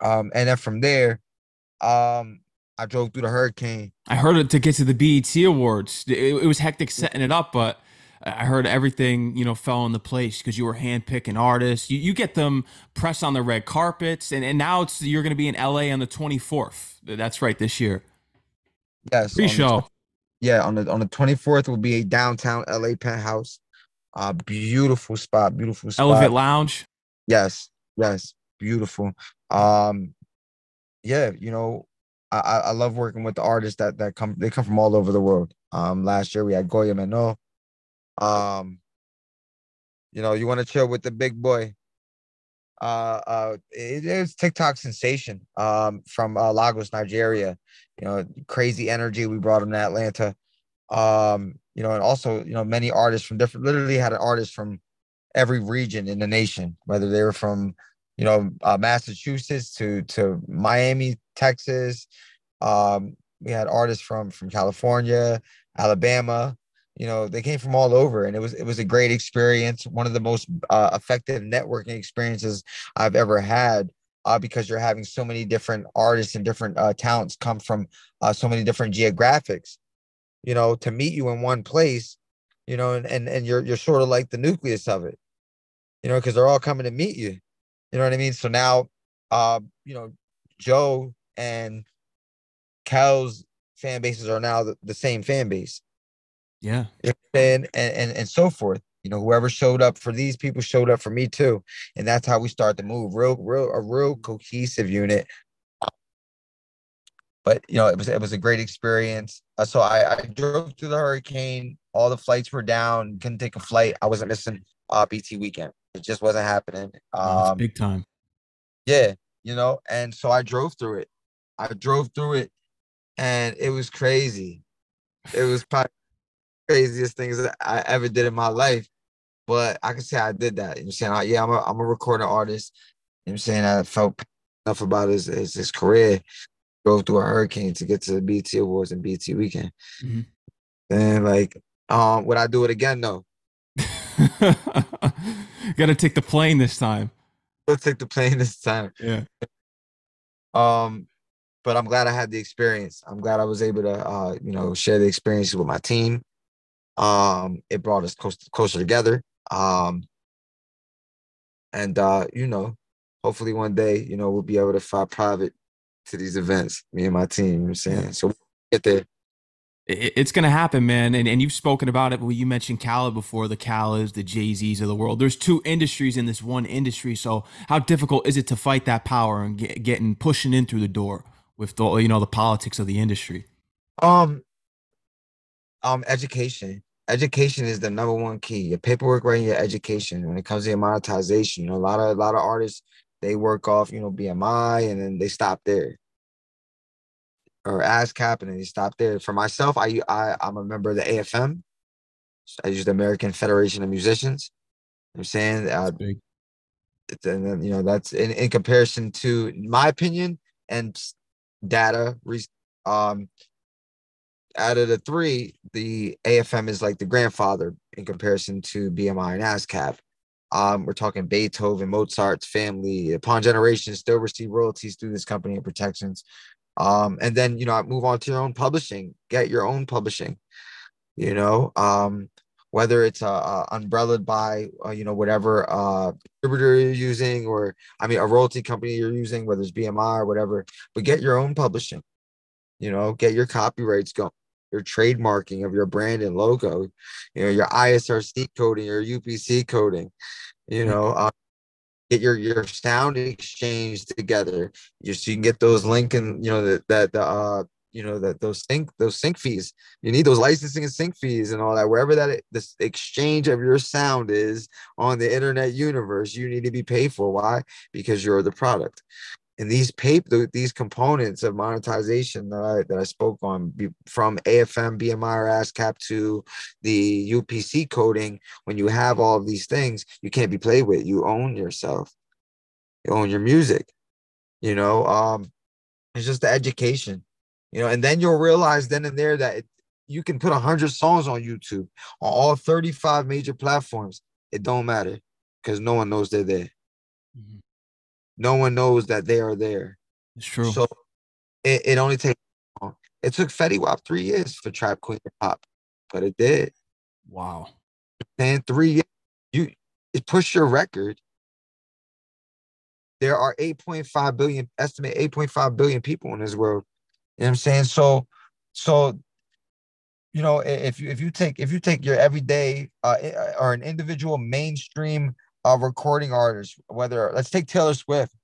Speaker 2: Um, and then from there, um, I drove through the hurricane.
Speaker 1: I heard it to get to the BET Awards. It, it was hectic setting it up, but I heard everything, you know, fell into place because you were handpicking artists. You, you get them pressed on the red carpets, and, and now it's you're going to be in LA on the 24th. That's right, this year.
Speaker 2: Yes.
Speaker 1: Pre-show.
Speaker 2: yeah, on the on the 24th will be a downtown LA penthouse. Uh, beautiful spot, beautiful spot.
Speaker 1: Elevate Lounge.
Speaker 2: Yes, yes, beautiful. Um, yeah, you know, I, I love working with the artists that that come they come from all over the world. Um, last year we had Goya Mano. Um, you know, you want to chill with the big boy. Uh, uh, it is TikTok sensation. Um, from uh, Lagos, Nigeria. You know, crazy energy. We brought him to Atlanta. Um, you know, and also you know many artists from different. Literally had an artist from every region in the nation, whether they were from you know, uh, Massachusetts to to Miami, Texas. Um, we had artists from from California, Alabama. You know, they came from all over, and it was it was a great experience. One of the most uh, effective networking experiences I've ever had. Uh, because you're having so many different artists and different uh, talents come from uh, so many different geographics. You know, to meet you in one place, you know, and and, and you're you're sort of like the nucleus of it. You know, because they're all coming to meet you you know what I mean? So now, uh, you know, Joe and Cal's fan bases are now the, the same fan base.
Speaker 1: Yeah.
Speaker 2: And, and and and so forth. You know, whoever showed up for these people showed up for me too. And that's how we start to move. Real, real, a real cohesive unit. but you know, it was it was a great experience. Uh, so I, I drove through the hurricane. All the flights were down. Couldn't take a flight. I wasn't missing uh BET weekend. It just wasn't happening.
Speaker 1: Um, big time.
Speaker 2: Yeah, you know, and so I drove through it. I drove through it, and it was crazy. It was probably craziest things that I ever did in my life. But I can say I did that. You know I'm saying? I, yeah, I'm a, I'm a recording artist. You know I'm saying? I felt enough about his, his, his career. Drove through a hurricane to get to the BET Awards and BET weekend. Mm-hmm. And like, um, would I do it again? No.
Speaker 1: Gotta take the plane this time.
Speaker 2: Gotta take the plane this time.
Speaker 1: Yeah.
Speaker 2: Um, but I'm glad I had the experience. I'm glad I was able to, uh, you know, share the experiences with my team. Um, it brought us closer, closer together. Um, and uh, you know, hopefully one day, you know, we'll be able to fly private to these events, me and my team. You know what I'm saying? So get there.
Speaker 1: It's gonna happen, man. And and you've spoken about it. Well, you mentioned Khaled before, the Khaled's, the Jay Z's of the world. There's two industries in this one industry. So how difficult is it to fight that power and get, getting pushing in through the door with the you know the politics of the industry?
Speaker 2: Um, um, education education is the number one key. Your paperwork, writing, your education. When it comes to your monetization, you know, a lot of a lot of artists they work off, you know, BMI, and then they stop there, or ASCAP, and then they stop there. For myself, I I I'm a member of the AFM. I use the American Federation of Musicians. You know I'm saying, uh, and then you know that's in, in comparison to my opinion and data. Um, out of the three, the AFM is like the grandfather in comparison to BMI and ASCAP. Um, we're talking Beethoven, Mozart's family, upon generations still receive royalties through this company and protections. Um, and then you know, move on to your own publishing, get your own publishing, you know, um, whether it's uh, uh umbrellaed by uh, you know whatever uh distributor you're using, or I mean a royalty company you're using, whether it's BMI or whatever, but get your own publishing, you know, get your copyrights going your trademarking of your brand and logo, you know, your ISRC coding, your UPC coding, you know, uh, get your your SoundExchange together, just so you can get those Lincoln, you know, that that the uh you know that those sync those sync fees. You need those licensing and sync fees and all that. Wherever that this exchange of your sound is on the internet universe you need to be paid for. Why? Because you're the product and these paper these components of monetization that I that I spoke on from AFM, BMI, or ASCAP to the UPC coding, when you have all of these things, you can't be played with. You own yourself. You own your music. You know, um, it's just the education. You know, and then you'll realize then and there that it, you can put hundred songs on YouTube on all 35 major platforms. It don't matter because no one knows they're there. Mm-hmm no one knows that they are there.
Speaker 1: It's true.
Speaker 2: So it, it only takes it took Fetty Wap three years for Trap Queen to pop, but it did.
Speaker 1: Wow.
Speaker 2: And three years, you it pushed your record. There are 8.5 billion, estimate 8.5 billion people in this world. You know what I'm saying? So, so you know, if you if you take if you take your everyday uh, or an individual mainstream uh, recording artist, whether let's take Taylor Swift.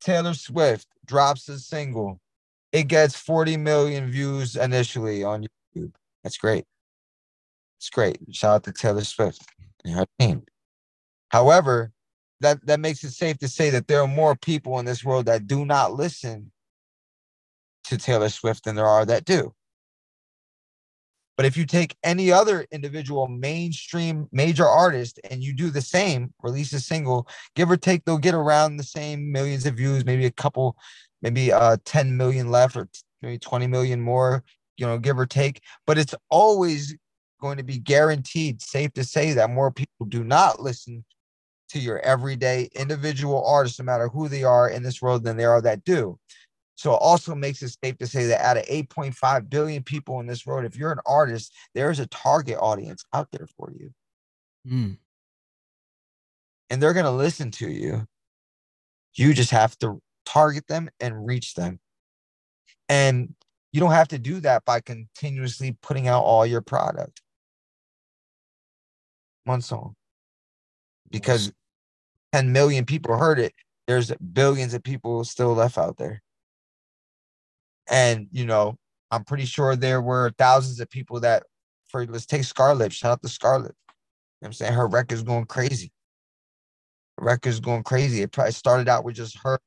Speaker 2: Taylor Swift drops a single, it gets 40 million views initially on YouTube. That's great. It's great. Shout out to Taylor Swift and her team. However, that, that makes it safe to say that there are more people in this world that do not listen to Taylor Swift than there are that do. But if you take any other individual mainstream major artist and you do the same, release a single, give or take, they'll get around the same millions of views, maybe a couple, maybe uh 10 million left or maybe 20 million more, you know, give or take. But it's always going to be guaranteed, safe to say that more people do not listen to your everyday individual artist, no matter who they are in this world, than there are that do. So it also makes it safe to say that out of 8.5 billion people in this world, if you're an artist, there's a target audience out there for you. Mm. And they're going to listen to you. You just have to target them and reach them. And you don't have to do that by continuously putting out all your product. One song. Because 10 million people heard it, there's billions of people still left out there And you know, I'm pretty sure there were thousands of people that for let's take Scarlett. Shout out to Scarlett. You know I'm saying her record's going crazy. Her record's going crazy. It probably started out with just her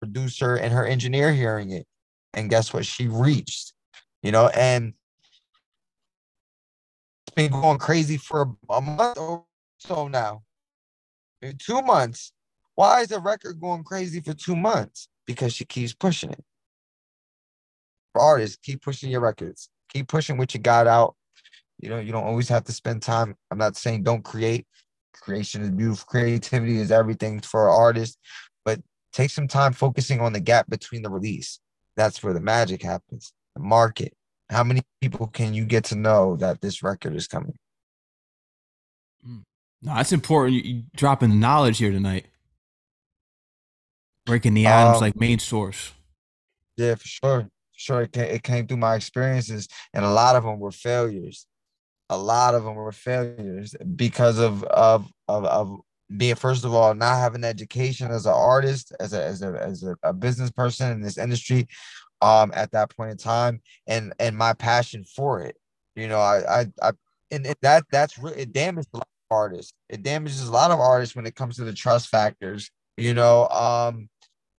Speaker 2: producer and her engineer hearing it. And guess what? She reached, you know, and it's been going crazy for a month or so now. In two months. Why is the record going crazy for two months? Because she keeps pushing it. For artists, keep pushing your records. Keep pushing what you got out. You know, you don't always have to spend time. I'm not saying don't create. Creation is beautiful. Creativity is everything for an artist, but take some time focusing on the gap between the release. That's where the magic happens. The market. How many people can you get to know that this record is coming?
Speaker 1: Mm. No, that's important. You, you dropping the knowledge here tonight. Breaking the atoms um, like Main Source.
Speaker 2: Yeah, for sure. Sure. It came, it came through my experiences, and a lot of them were failures. A lot of them were failures because of of of, of being first of all not having education as an artist, as a as a as a, a business person in this industry, um, at that point in time, and and my passion for it. You know, I I, I and that that's really it damaged a lot of artists. It damages a lot of artists when it comes to the trust factors. You know, um,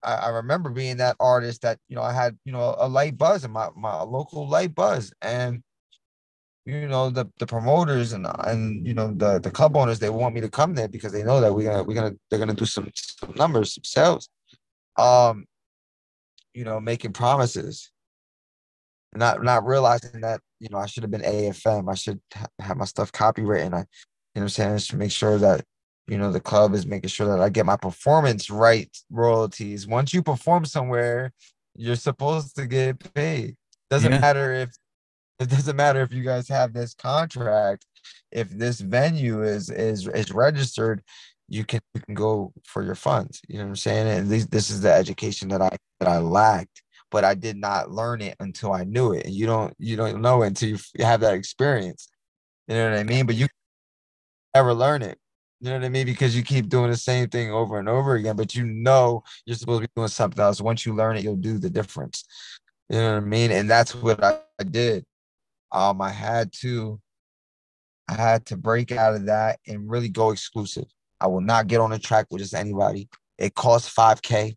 Speaker 2: I, I remember being that artist that you know I had you know a light buzz in my my local light buzz, and you know the the promoters and and you know the the club owners they want me to come there because they know that we're gonna we're gonna they're gonna do some, some numbers some sales um you know making promises. Not not realizing that you know I should have been AFM I should ha- have my stuff copywritten. I you know I'm saying? To make sure that you know the club is making sure that I get my performance right royalties. Once you perform somewhere you're supposed to get paid. Doesn't yeah. matter if it doesn't matter if you guys have this contract. If this venue is is is registered you can you can go for your funds. You know what i'm saying? And this, this is the education that i that i lacked but i did not learn it until i knew it. And you don't you don't know until you have that experience. You know what i mean? But you never learn it you know what I mean? Because you keep doing the same thing over and over again, but you know you're supposed to be doing something else. Once you learn it, you'll do the difference. You know what I mean? And that's what I, I did um, I had to, I had to break out of that and really go exclusive. I will not get on a track with just anybody. It costs 5K.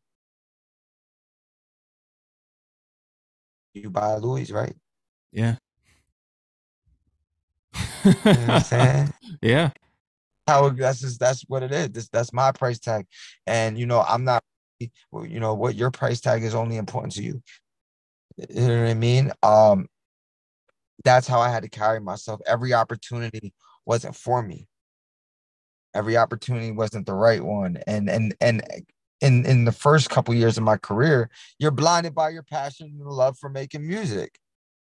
Speaker 2: You buy Louis, right?
Speaker 1: Yeah.
Speaker 2: you know what I'm saying?
Speaker 1: Yeah.
Speaker 2: How that's just that's what it is. This that's my price tag. And you know, I'm not you know what your price tag is only important to you. You know what I mean? Um, that's how I had to carry myself. Every opportunity wasn't for me. Every opportunity wasn't the right one. And and and in in the first couple years of my career, you're blinded by your passion and love for making music.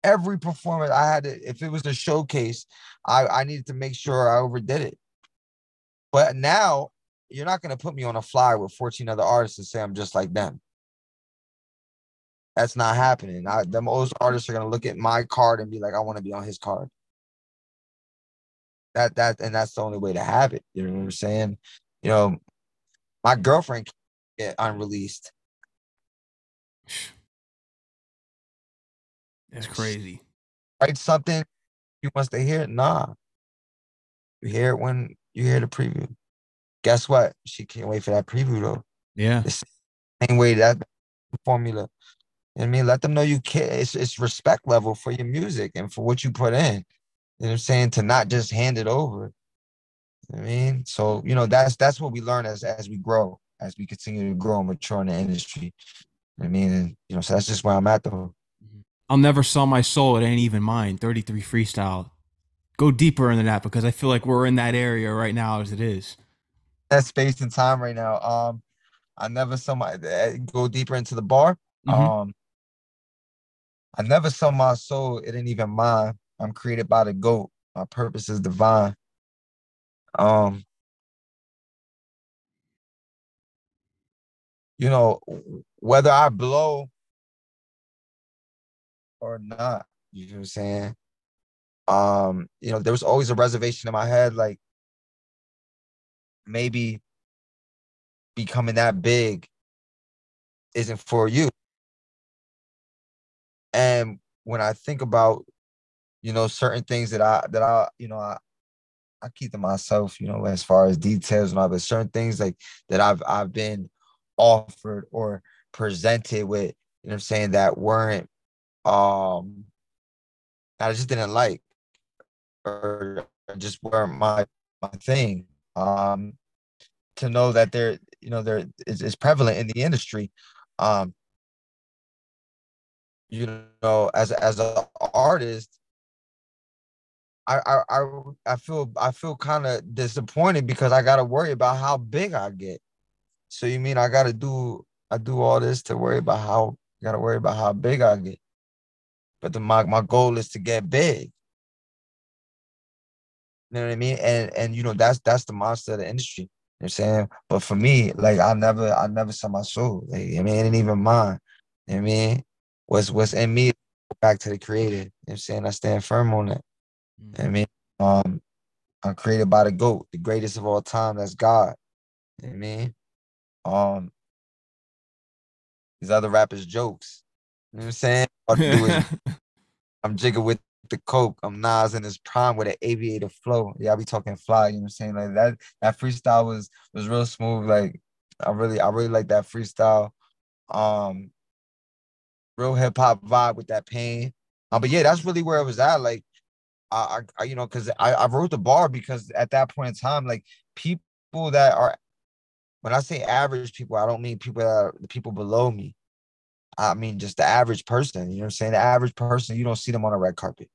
Speaker 2: Every performance I had to, if it was a showcase, I, I needed to make sure I overdid it. But now you're not gonna put me on a flyer with 14 other artists and say I'm just like them. That's not happening. I, the most artists are gonna look at my card and be like, I want to be on his card. That that and that's the only way to have it. You know what I'm saying? You know, my girlfriend get unreleased.
Speaker 1: That's crazy.
Speaker 2: Write something you wants to hear it. Nah. You hear it when you hear the preview. Guess what? She can't wait for that preview though.
Speaker 1: Yeah.
Speaker 2: The same way that formula I mean, let them know you care. It's, it's respect level for your music and for what you put in. You know what I'm saying? To not just hand it over. I mean, so you know that's that's what we learn as as we grow, as we continue to grow and mature in the industry. I mean, and, you know, so that's just where I'm at though.
Speaker 1: I'll never sell my soul. It ain't even mine. 33 freestyle. Go deeper into that because I feel like we're in that area right now as it is.
Speaker 2: That space and time right now. Um, I never sell my eh, go deeper into the bar. Mm-hmm. Um, I never sell my soul. It ain't even mine. I'm created by the GOAT. My purpose is divine. Um, you know, whether I blow or not, you know what I'm saying? Um, you know, there was always a reservation in my head, like maybe becoming that big isn't for you. And when I think about, you know, certain things that I that I, you know, I I keep to myself, you know, as far as details and all, but certain things like that I've I've been offered or presented with, you know I'm saying, that weren't um I just didn't like or just weren't my my thing. Um to know that there, you know, there is, is prevalent in the industry. Um, you know, as as an artist, I I I feel I feel kind of disappointed because I gotta worry about how big I get. So you mean I gotta do I do all this to worry about how I gotta worry about how big I get. But the my, my goal is to get big. You know what I mean? And and you know that's that's the monster of the industry. You know what I'm saying? But for me, like I never I never saw my soul. Like, I mean, it ain't even mine. You know what I mean? What's what's in me back to the creator. You know what I'm saying? I stand firm on that. Mm-hmm. I mean, um, I'm created by the GOAT, the greatest of all time. That's God. You know what I mean? Um, these other rappers jokes. You know what I'm saying? All do is I'm jigging with the coke. I'm Nas in his prime with an aviator flow. Yeah, I be talking fly. You know what I'm saying? Like that. That freestyle was was real smooth. Like I really, I really like that freestyle. Um, real hip hop vibe with that pain. Um, but yeah, that's really where it was at. Like I, I you know, because I, I wrote the bar because at that point in time, like people that are, when I say average people, I don't mean people that are the people below me. I mean just the average person. You know what I'm saying? The average person, you don't see them on a red carpet.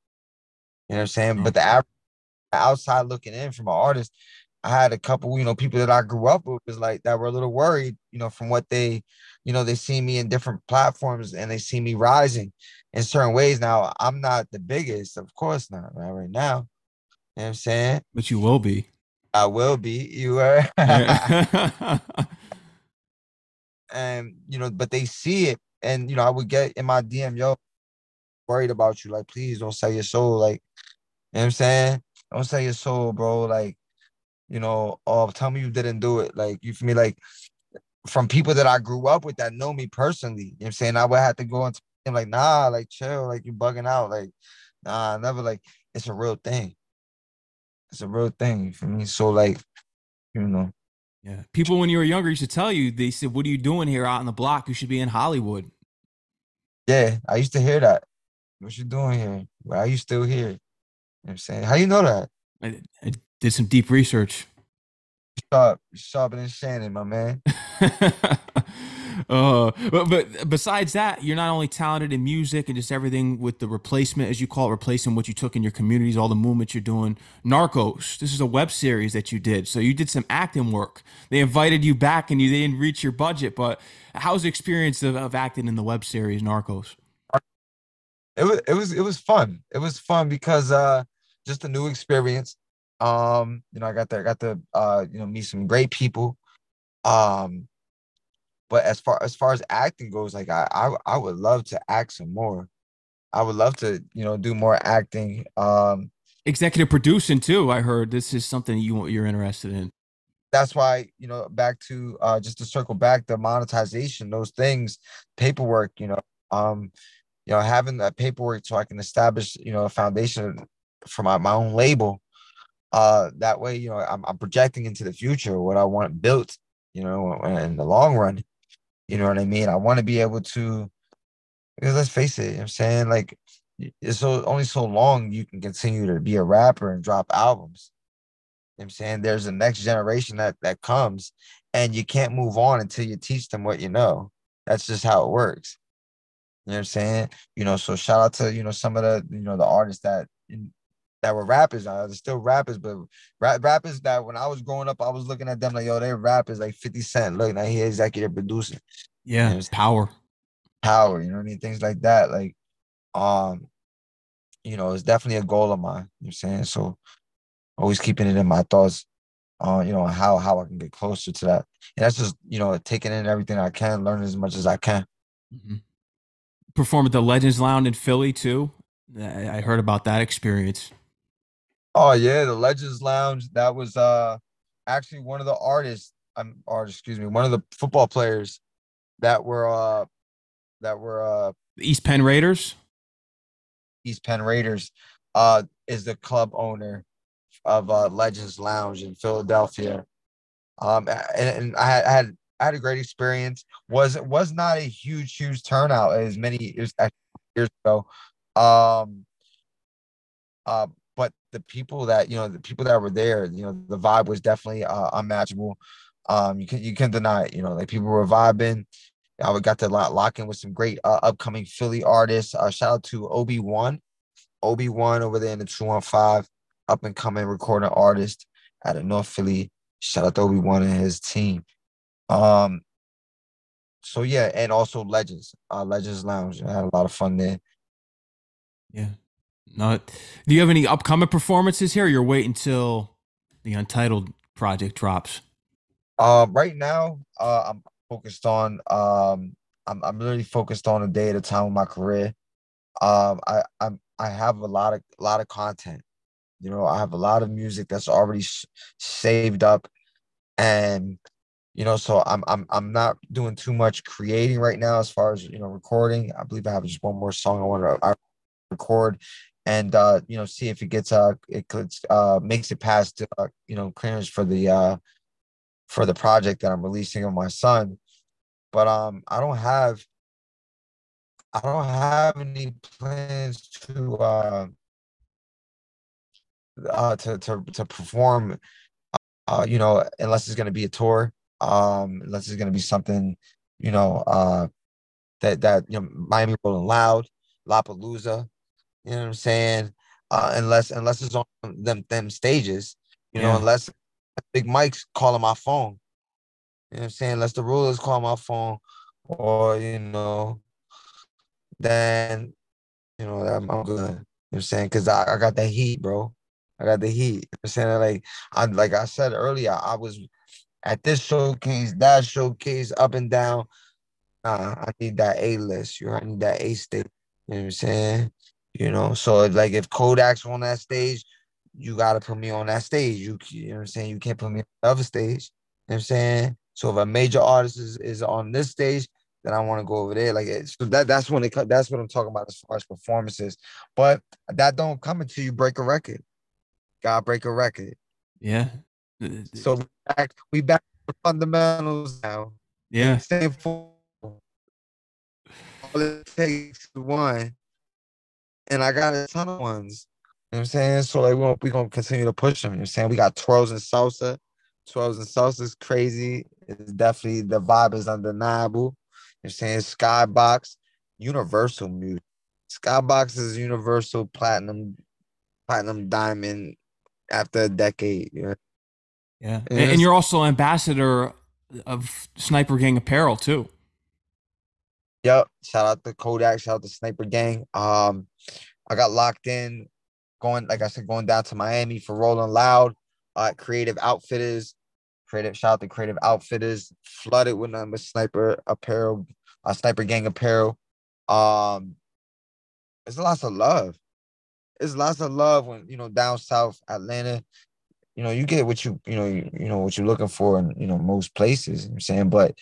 Speaker 2: You know what I'm saying? Mm-hmm. But the average outside looking in from an artist, I had a couple, you know, people that I grew up with was like that were a little worried, you know, from what they, you know, they see me in different platforms and they see me rising in certain ways. Now, I'm not the biggest, of course not, right, right now. You know what I'm saying?
Speaker 1: But you will be.
Speaker 2: I will be. You are. and you know, but they see it, and you know, I would get in my DM, yo, worried about you. Like, please don't sell your soul. Like, know what I'm saying? Don't sell your soul, bro. Like, you know, oh, tell me you didn't do it. Like, you for me, like from people that I grew up with that know me personally. You know what I'm saying? I would have to go into him like, nah, like chill, like you bugging out. Like, nah, never like it's a real thing. It's a real thing for me. So like, you know.
Speaker 1: Yeah. People when you were younger used to tell you, they said, What are you doing here out on the block? You should be in Hollywood.
Speaker 2: Yeah, I used to hear that. What you doing here? Why are you still here? Know I'm saying? How you know that?
Speaker 1: I, I did some deep research
Speaker 2: sharp, sharper than Shannon, my man.
Speaker 1: uh, but, but besides that, you're not only talented in music and just everything with the replacement, as you call it, replacing what you took in your communities, all the movements you're doing. Narcos, this is a web series that you did. So you did some acting work. They invited you back and you they didn't reach your budget. But how's the experience of, of acting in the web series Narcos?
Speaker 2: It was it was it was fun. It was fun because uh just a new experience. Um, you know, I got there, I got to uh, you know, meet some great people. Um, but as far as far as acting goes, like I, I I would love to act some more. I would love to, you know, do more acting. Um
Speaker 1: executive producing too. I heard this is something you you're interested in.
Speaker 2: That's why, you know, back to uh just to circle back the monetization, those things, paperwork, you know, um, you know, having that paperwork so I can establish, you know, a foundation for my, my own label uh that way you know I'm, I'm projecting into the future what i want built you know in the long run. You know what i mean? I want to be able to because let's face it you know i'm saying? Like it's so only so long you can continue to be a rapper and drop albums. You know i'm saying? There's a next generation that that comes and you can't move on until you teach them what you know. That's just how it works. You know what i'm saying? You know so shout out to you know some of the you know the artists that that were rappers. Uh, they're still rappers, but rap, rappers that when I was growing up, I was looking at them like, yo, they're rappers like 50 Cent. Look, now he executive producer.
Speaker 1: Yeah, you know, power.
Speaker 2: Power, you know what I mean? Things like that. Like, um, you know, it's definitely a goal of mine. You know what I'm saying? So always keeping it in my thoughts on, uh, you know, how how I can get closer to that. And that's just, you know, taking in everything I can, learn as much as I can. Mm-hmm.
Speaker 1: Perform at the Legends Lounge in Philly too. I heard about that experience.
Speaker 2: Oh yeah, the Legends Lounge. That was uh actually one of the artists. I'm um, or excuse me, one of the football players that were uh that were uh
Speaker 1: East Penn Raiders.
Speaker 2: East Penn Raiders, uh, is the club owner of uh, Legends Lounge in Philadelphia. Um, and, and I, had, I had I had a great experience. Was was not a huge huge turnout as many years ago. Um, uh, but the people that you know, the people that were there, you know, the vibe was definitely uh, unmatchable. Um, you can you can deny it. You know, like people were vibing. I got to lock in with some great uh, upcoming Philly artists. Uh, shout out to Obi One, Obi One over there in the two one five, up and coming recording artist out of North Philly. Shout out to Obi One and his team. Um, so yeah, and also Legends, uh, Legends Lounge. I had a lot of fun there.
Speaker 1: Yeah. No, do you have any upcoming performances here? you're waiting until the Untitled project drops.
Speaker 2: Um, right now, uh, I'm focused on um, I'm I'm really focused on a day at a time of my career. Um, I I'm I have a lot of a lot of content. You know, I have a lot of music that's already saved up, and you know, so I'm I'm I'm not doing too much creating right now as far as you know recording. I believe I have just one more song I want to record, and uh, you know, see if it gets uh it could uh makes it past uh, you know clearance for the uh for the project that I'm releasing on my son. But um, I don't have I don't have any plans to uh, uh to to to perform uh you know unless it's gonna be a tour um unless it's gonna be something you know uh that that you know Miami Rolling Loud Lollapalooza you know what I'm saying uh unless unless it's on them them stages you yeah. know unless Big Mike's calling my phone. You know what I'm saying? Unless the rulers call my phone or, you know, then, you know, I'm, I'm good. You know what I'm saying? Because I, I got that heat, bro. I got the heat. You know I'm saying? Like, I like I said earlier, I was at this showcase, that showcase, up and down. Nah, I need that A list. You know, I need that A state. You know what I'm saying? You know, so like if Kodak's on that stage, you gotta put me on that stage. You, you know what I'm saying? You can't put me on the other stage. You know what I'm saying? So if a major artist is, is on this stage, then I want to go over there. Like so that that's when it that's what I'm talking about as far as performances. But that don't come until you break a record. God break a record.
Speaker 1: Yeah.
Speaker 2: So we back we back to fundamentals now.
Speaker 1: Yeah.
Speaker 2: Same for all it takes one. And I got a ton of ones. You know what I'm saying? So like we're, we're gonna continue to push them. You know what I'm saying? We got twirls and salsa. Twirls and salsa is crazy. It's definitely the vibe is undeniable. You know what I'm saying? Skybox, universal music. Skybox is universal platinum, platinum diamond after a decade. You know?
Speaker 1: Yeah. And, and you're also ambassador of Sniper Gang apparel too.
Speaker 2: Yep. Shout out to Kodak. Shout out to Sniper Gang. Um, I got locked in going, like I said, going down to Miami for Rolling Loud, uh, Creative Outfitters, Creative shout out to Creative Outfitters, flooded with number sniper apparel, uh, sniper gang apparel. Um, it's lots of love. It's lots of love when you know down south Atlanta. You know, you get what you you know you, you know what you're looking for in you know most places. You know I'm saying, but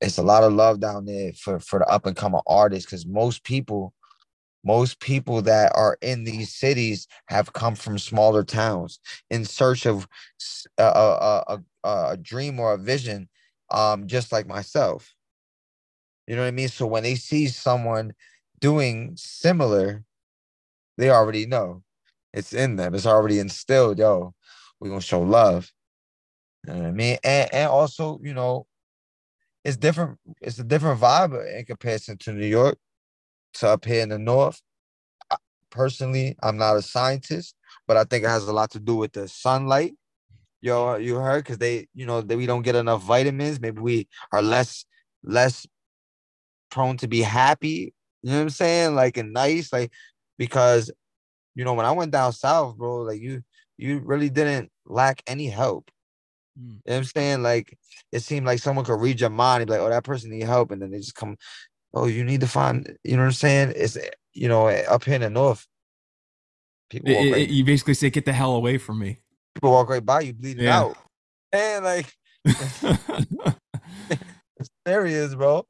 Speaker 2: it's a lot of love down there for for the up and coming artists because most people most people that are in these cities have come from smaller towns in search of a, a, a, a dream or a vision um, just like myself. You know what i mean? So when they see someone doing similar they already know. It's in them. It's already instilled yo we're gonna show love. You know what i mean? And, and also you know it's different it's a different vibe in comparison to new york to up here in the north. Personally, I'm not a scientist, but I think it has a lot to do with the sunlight. Yo, you heard because they, you know, that we don't get enough vitamins. Maybe we are less less prone to be happy. You know what I'm saying? Like and nice, like because you know when I went down south, bro, like you you really didn't lack any help. Mm. You know what I'm saying? Like it seemed like someone could read your mind and be like, oh, that person need help. And then they just come oh, you need to find, you know what I'm saying? It's, you know, up here in the north.
Speaker 1: People it, right, you basically say, get the hell away from me.
Speaker 2: People walk right by you, bleeding yeah. out. And like, it's serious, bro.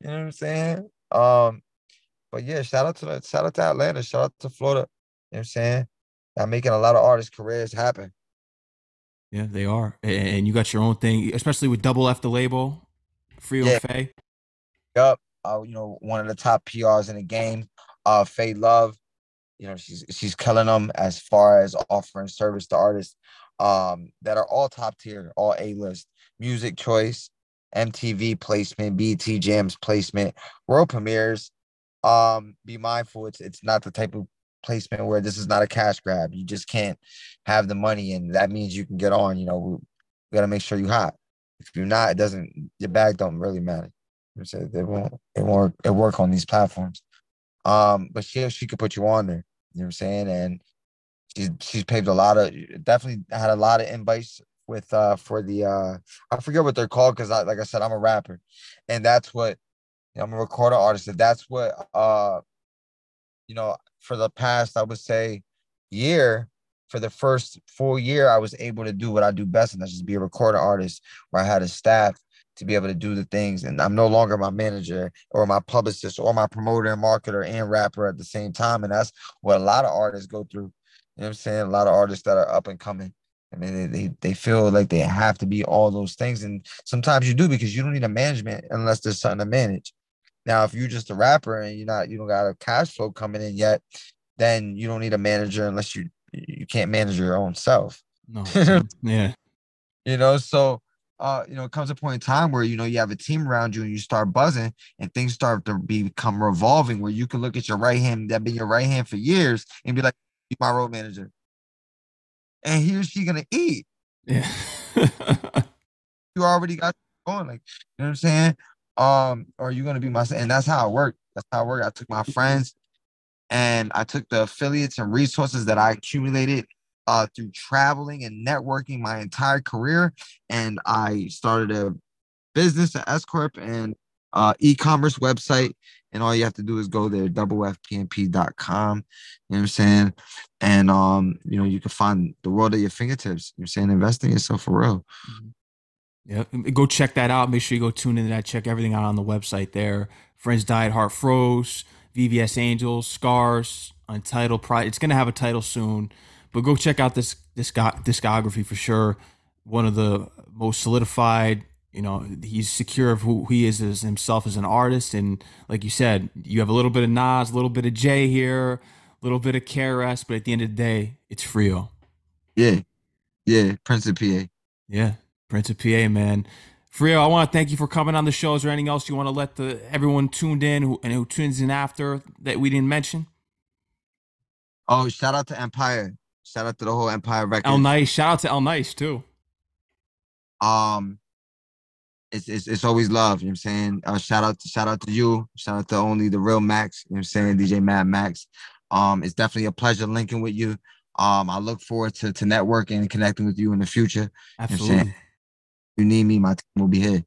Speaker 2: You know what I'm saying? Um, but yeah, shout out to the, shout out to Atlanta, shout out to Florida. You know what I'm saying? I'm making a lot of artists' careers happen.
Speaker 1: Yeah, they are. And you got your own thing, especially with Double F the label, Frio yeah. Faye.
Speaker 2: Yup. Uh, you know, one of the top PRs in the game. Uh Faye Love. You know, she's she's killing them as far as offering service to artists um that are all top tier, all A-list. Music choice, MTV placement, BET Jams placement, world premieres. Um, be mindful, it's it's not the type of placement where this is not a cash grab. You just can't have the money, and that means you can get on. You know, we, got to make sure you hot. If you're not, it doesn't. Your bag don't really matter. It won't. It won't. It work on these platforms. Um, but she she could put you on there. You know what I'm saying? And she's she's paved a lot of definitely had a lot of invites with uh for the uh I forget what they're called because I like I said I'm a rapper, and that's what you know, I'm a recorder artist. And that's what uh you know for the past, I would say, year, for the first full year, I was able to do what I do best, and that's just be a recorder artist where I had a staff to be able to do the things. And I'm no longer my manager or my publicist or my promoter and marketer and rapper at the same time. And that's what a lot of artists go through. You know what I'm saying? A lot of artists that are up and coming. I mean, they, they feel like they have to be all those things. And sometimes you do because you don't need a management unless there's something to manage. Now, if you're just a rapper and you're not, you don't got a cash flow coming in yet, then you don't need a manager unless you you can't manage your own self.
Speaker 1: No, yeah,
Speaker 2: you know. So, uh, you know, it comes a point in time where you know you have a team around you and you start buzzing and things start to become revolving where you can look at your right hand that been your right hand for years and be like, my road manager, and here's she gonna eat.
Speaker 1: Yeah,
Speaker 2: you already got going, like you know what I'm saying um, or you're you gonna be my and that's how it worked. That's how it worked. I took my friends and I took the affiliates and resources that I accumulated uh, through traveling and networking my entire career, and I started a business, an S corp, and uh, e-commerce website. And all you have to do is go there, doublefpmp.com. You know what I'm saying? And um, you know, you can find the world at your fingertips. You know what saying? Invest in yourself for real. Mm-hmm.
Speaker 1: Yeah, go check that out. Make sure you go tune into that. Check everything out on the website there. Friends Died, Heart Froze, VVS Angels, Scars, Untitled Pride. It's gonna have a title soon, but go check out this this discography for sure. One of the most solidified. You know, he's secure of who he is as himself as an artist, and like you said, you have a little bit of Nas, a little bit of Jay here, a little bit of KRS, but at the end of the day, it's Frio.
Speaker 2: Yeah, yeah, Prince of PA.
Speaker 1: Yeah, Prince of PA, man. Frio, I want to thank you for coming on the show. Is there anything else you want to let the everyone tuned in who, and who tunes in after that we didn't mention?
Speaker 2: Oh, shout out to Empire. Shout out to the whole Empire record.
Speaker 1: Lnyce. Shout out to Lnyce too.
Speaker 2: Um, it's it's, it's always love. You know what I'm saying? Uh, shout out to shout out to you. Shout out to only the real Max. You know what I'm saying? DJ Mad Max. Um, it's definitely a pleasure linking with you. Um, I look forward to to networking and connecting with you in the future.
Speaker 1: Absolutely. You know
Speaker 2: you need me, my team will be here.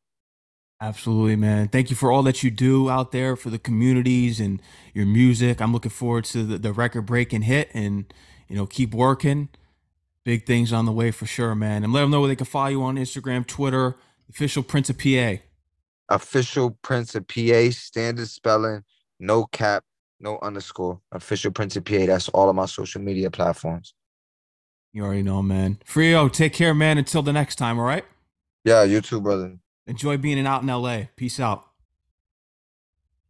Speaker 1: Absolutely, man. Thank you for all that you do out there for the communities and your music. I'm looking forward to the, the record breaking hit and, you know, keep working. Big things on the way for sure, man. And let them know where they can follow you on Instagram, Twitter, official Prince of PA.
Speaker 2: Official Prince of PA, standard spelling, no cap, no underscore. Official Prince of PA. That's all of my social media platforms.
Speaker 1: You already know, man. Frio, take care, man. Until the next time, all right?
Speaker 2: Yeah, you too, brother.
Speaker 1: Enjoy being out in LA. Peace out.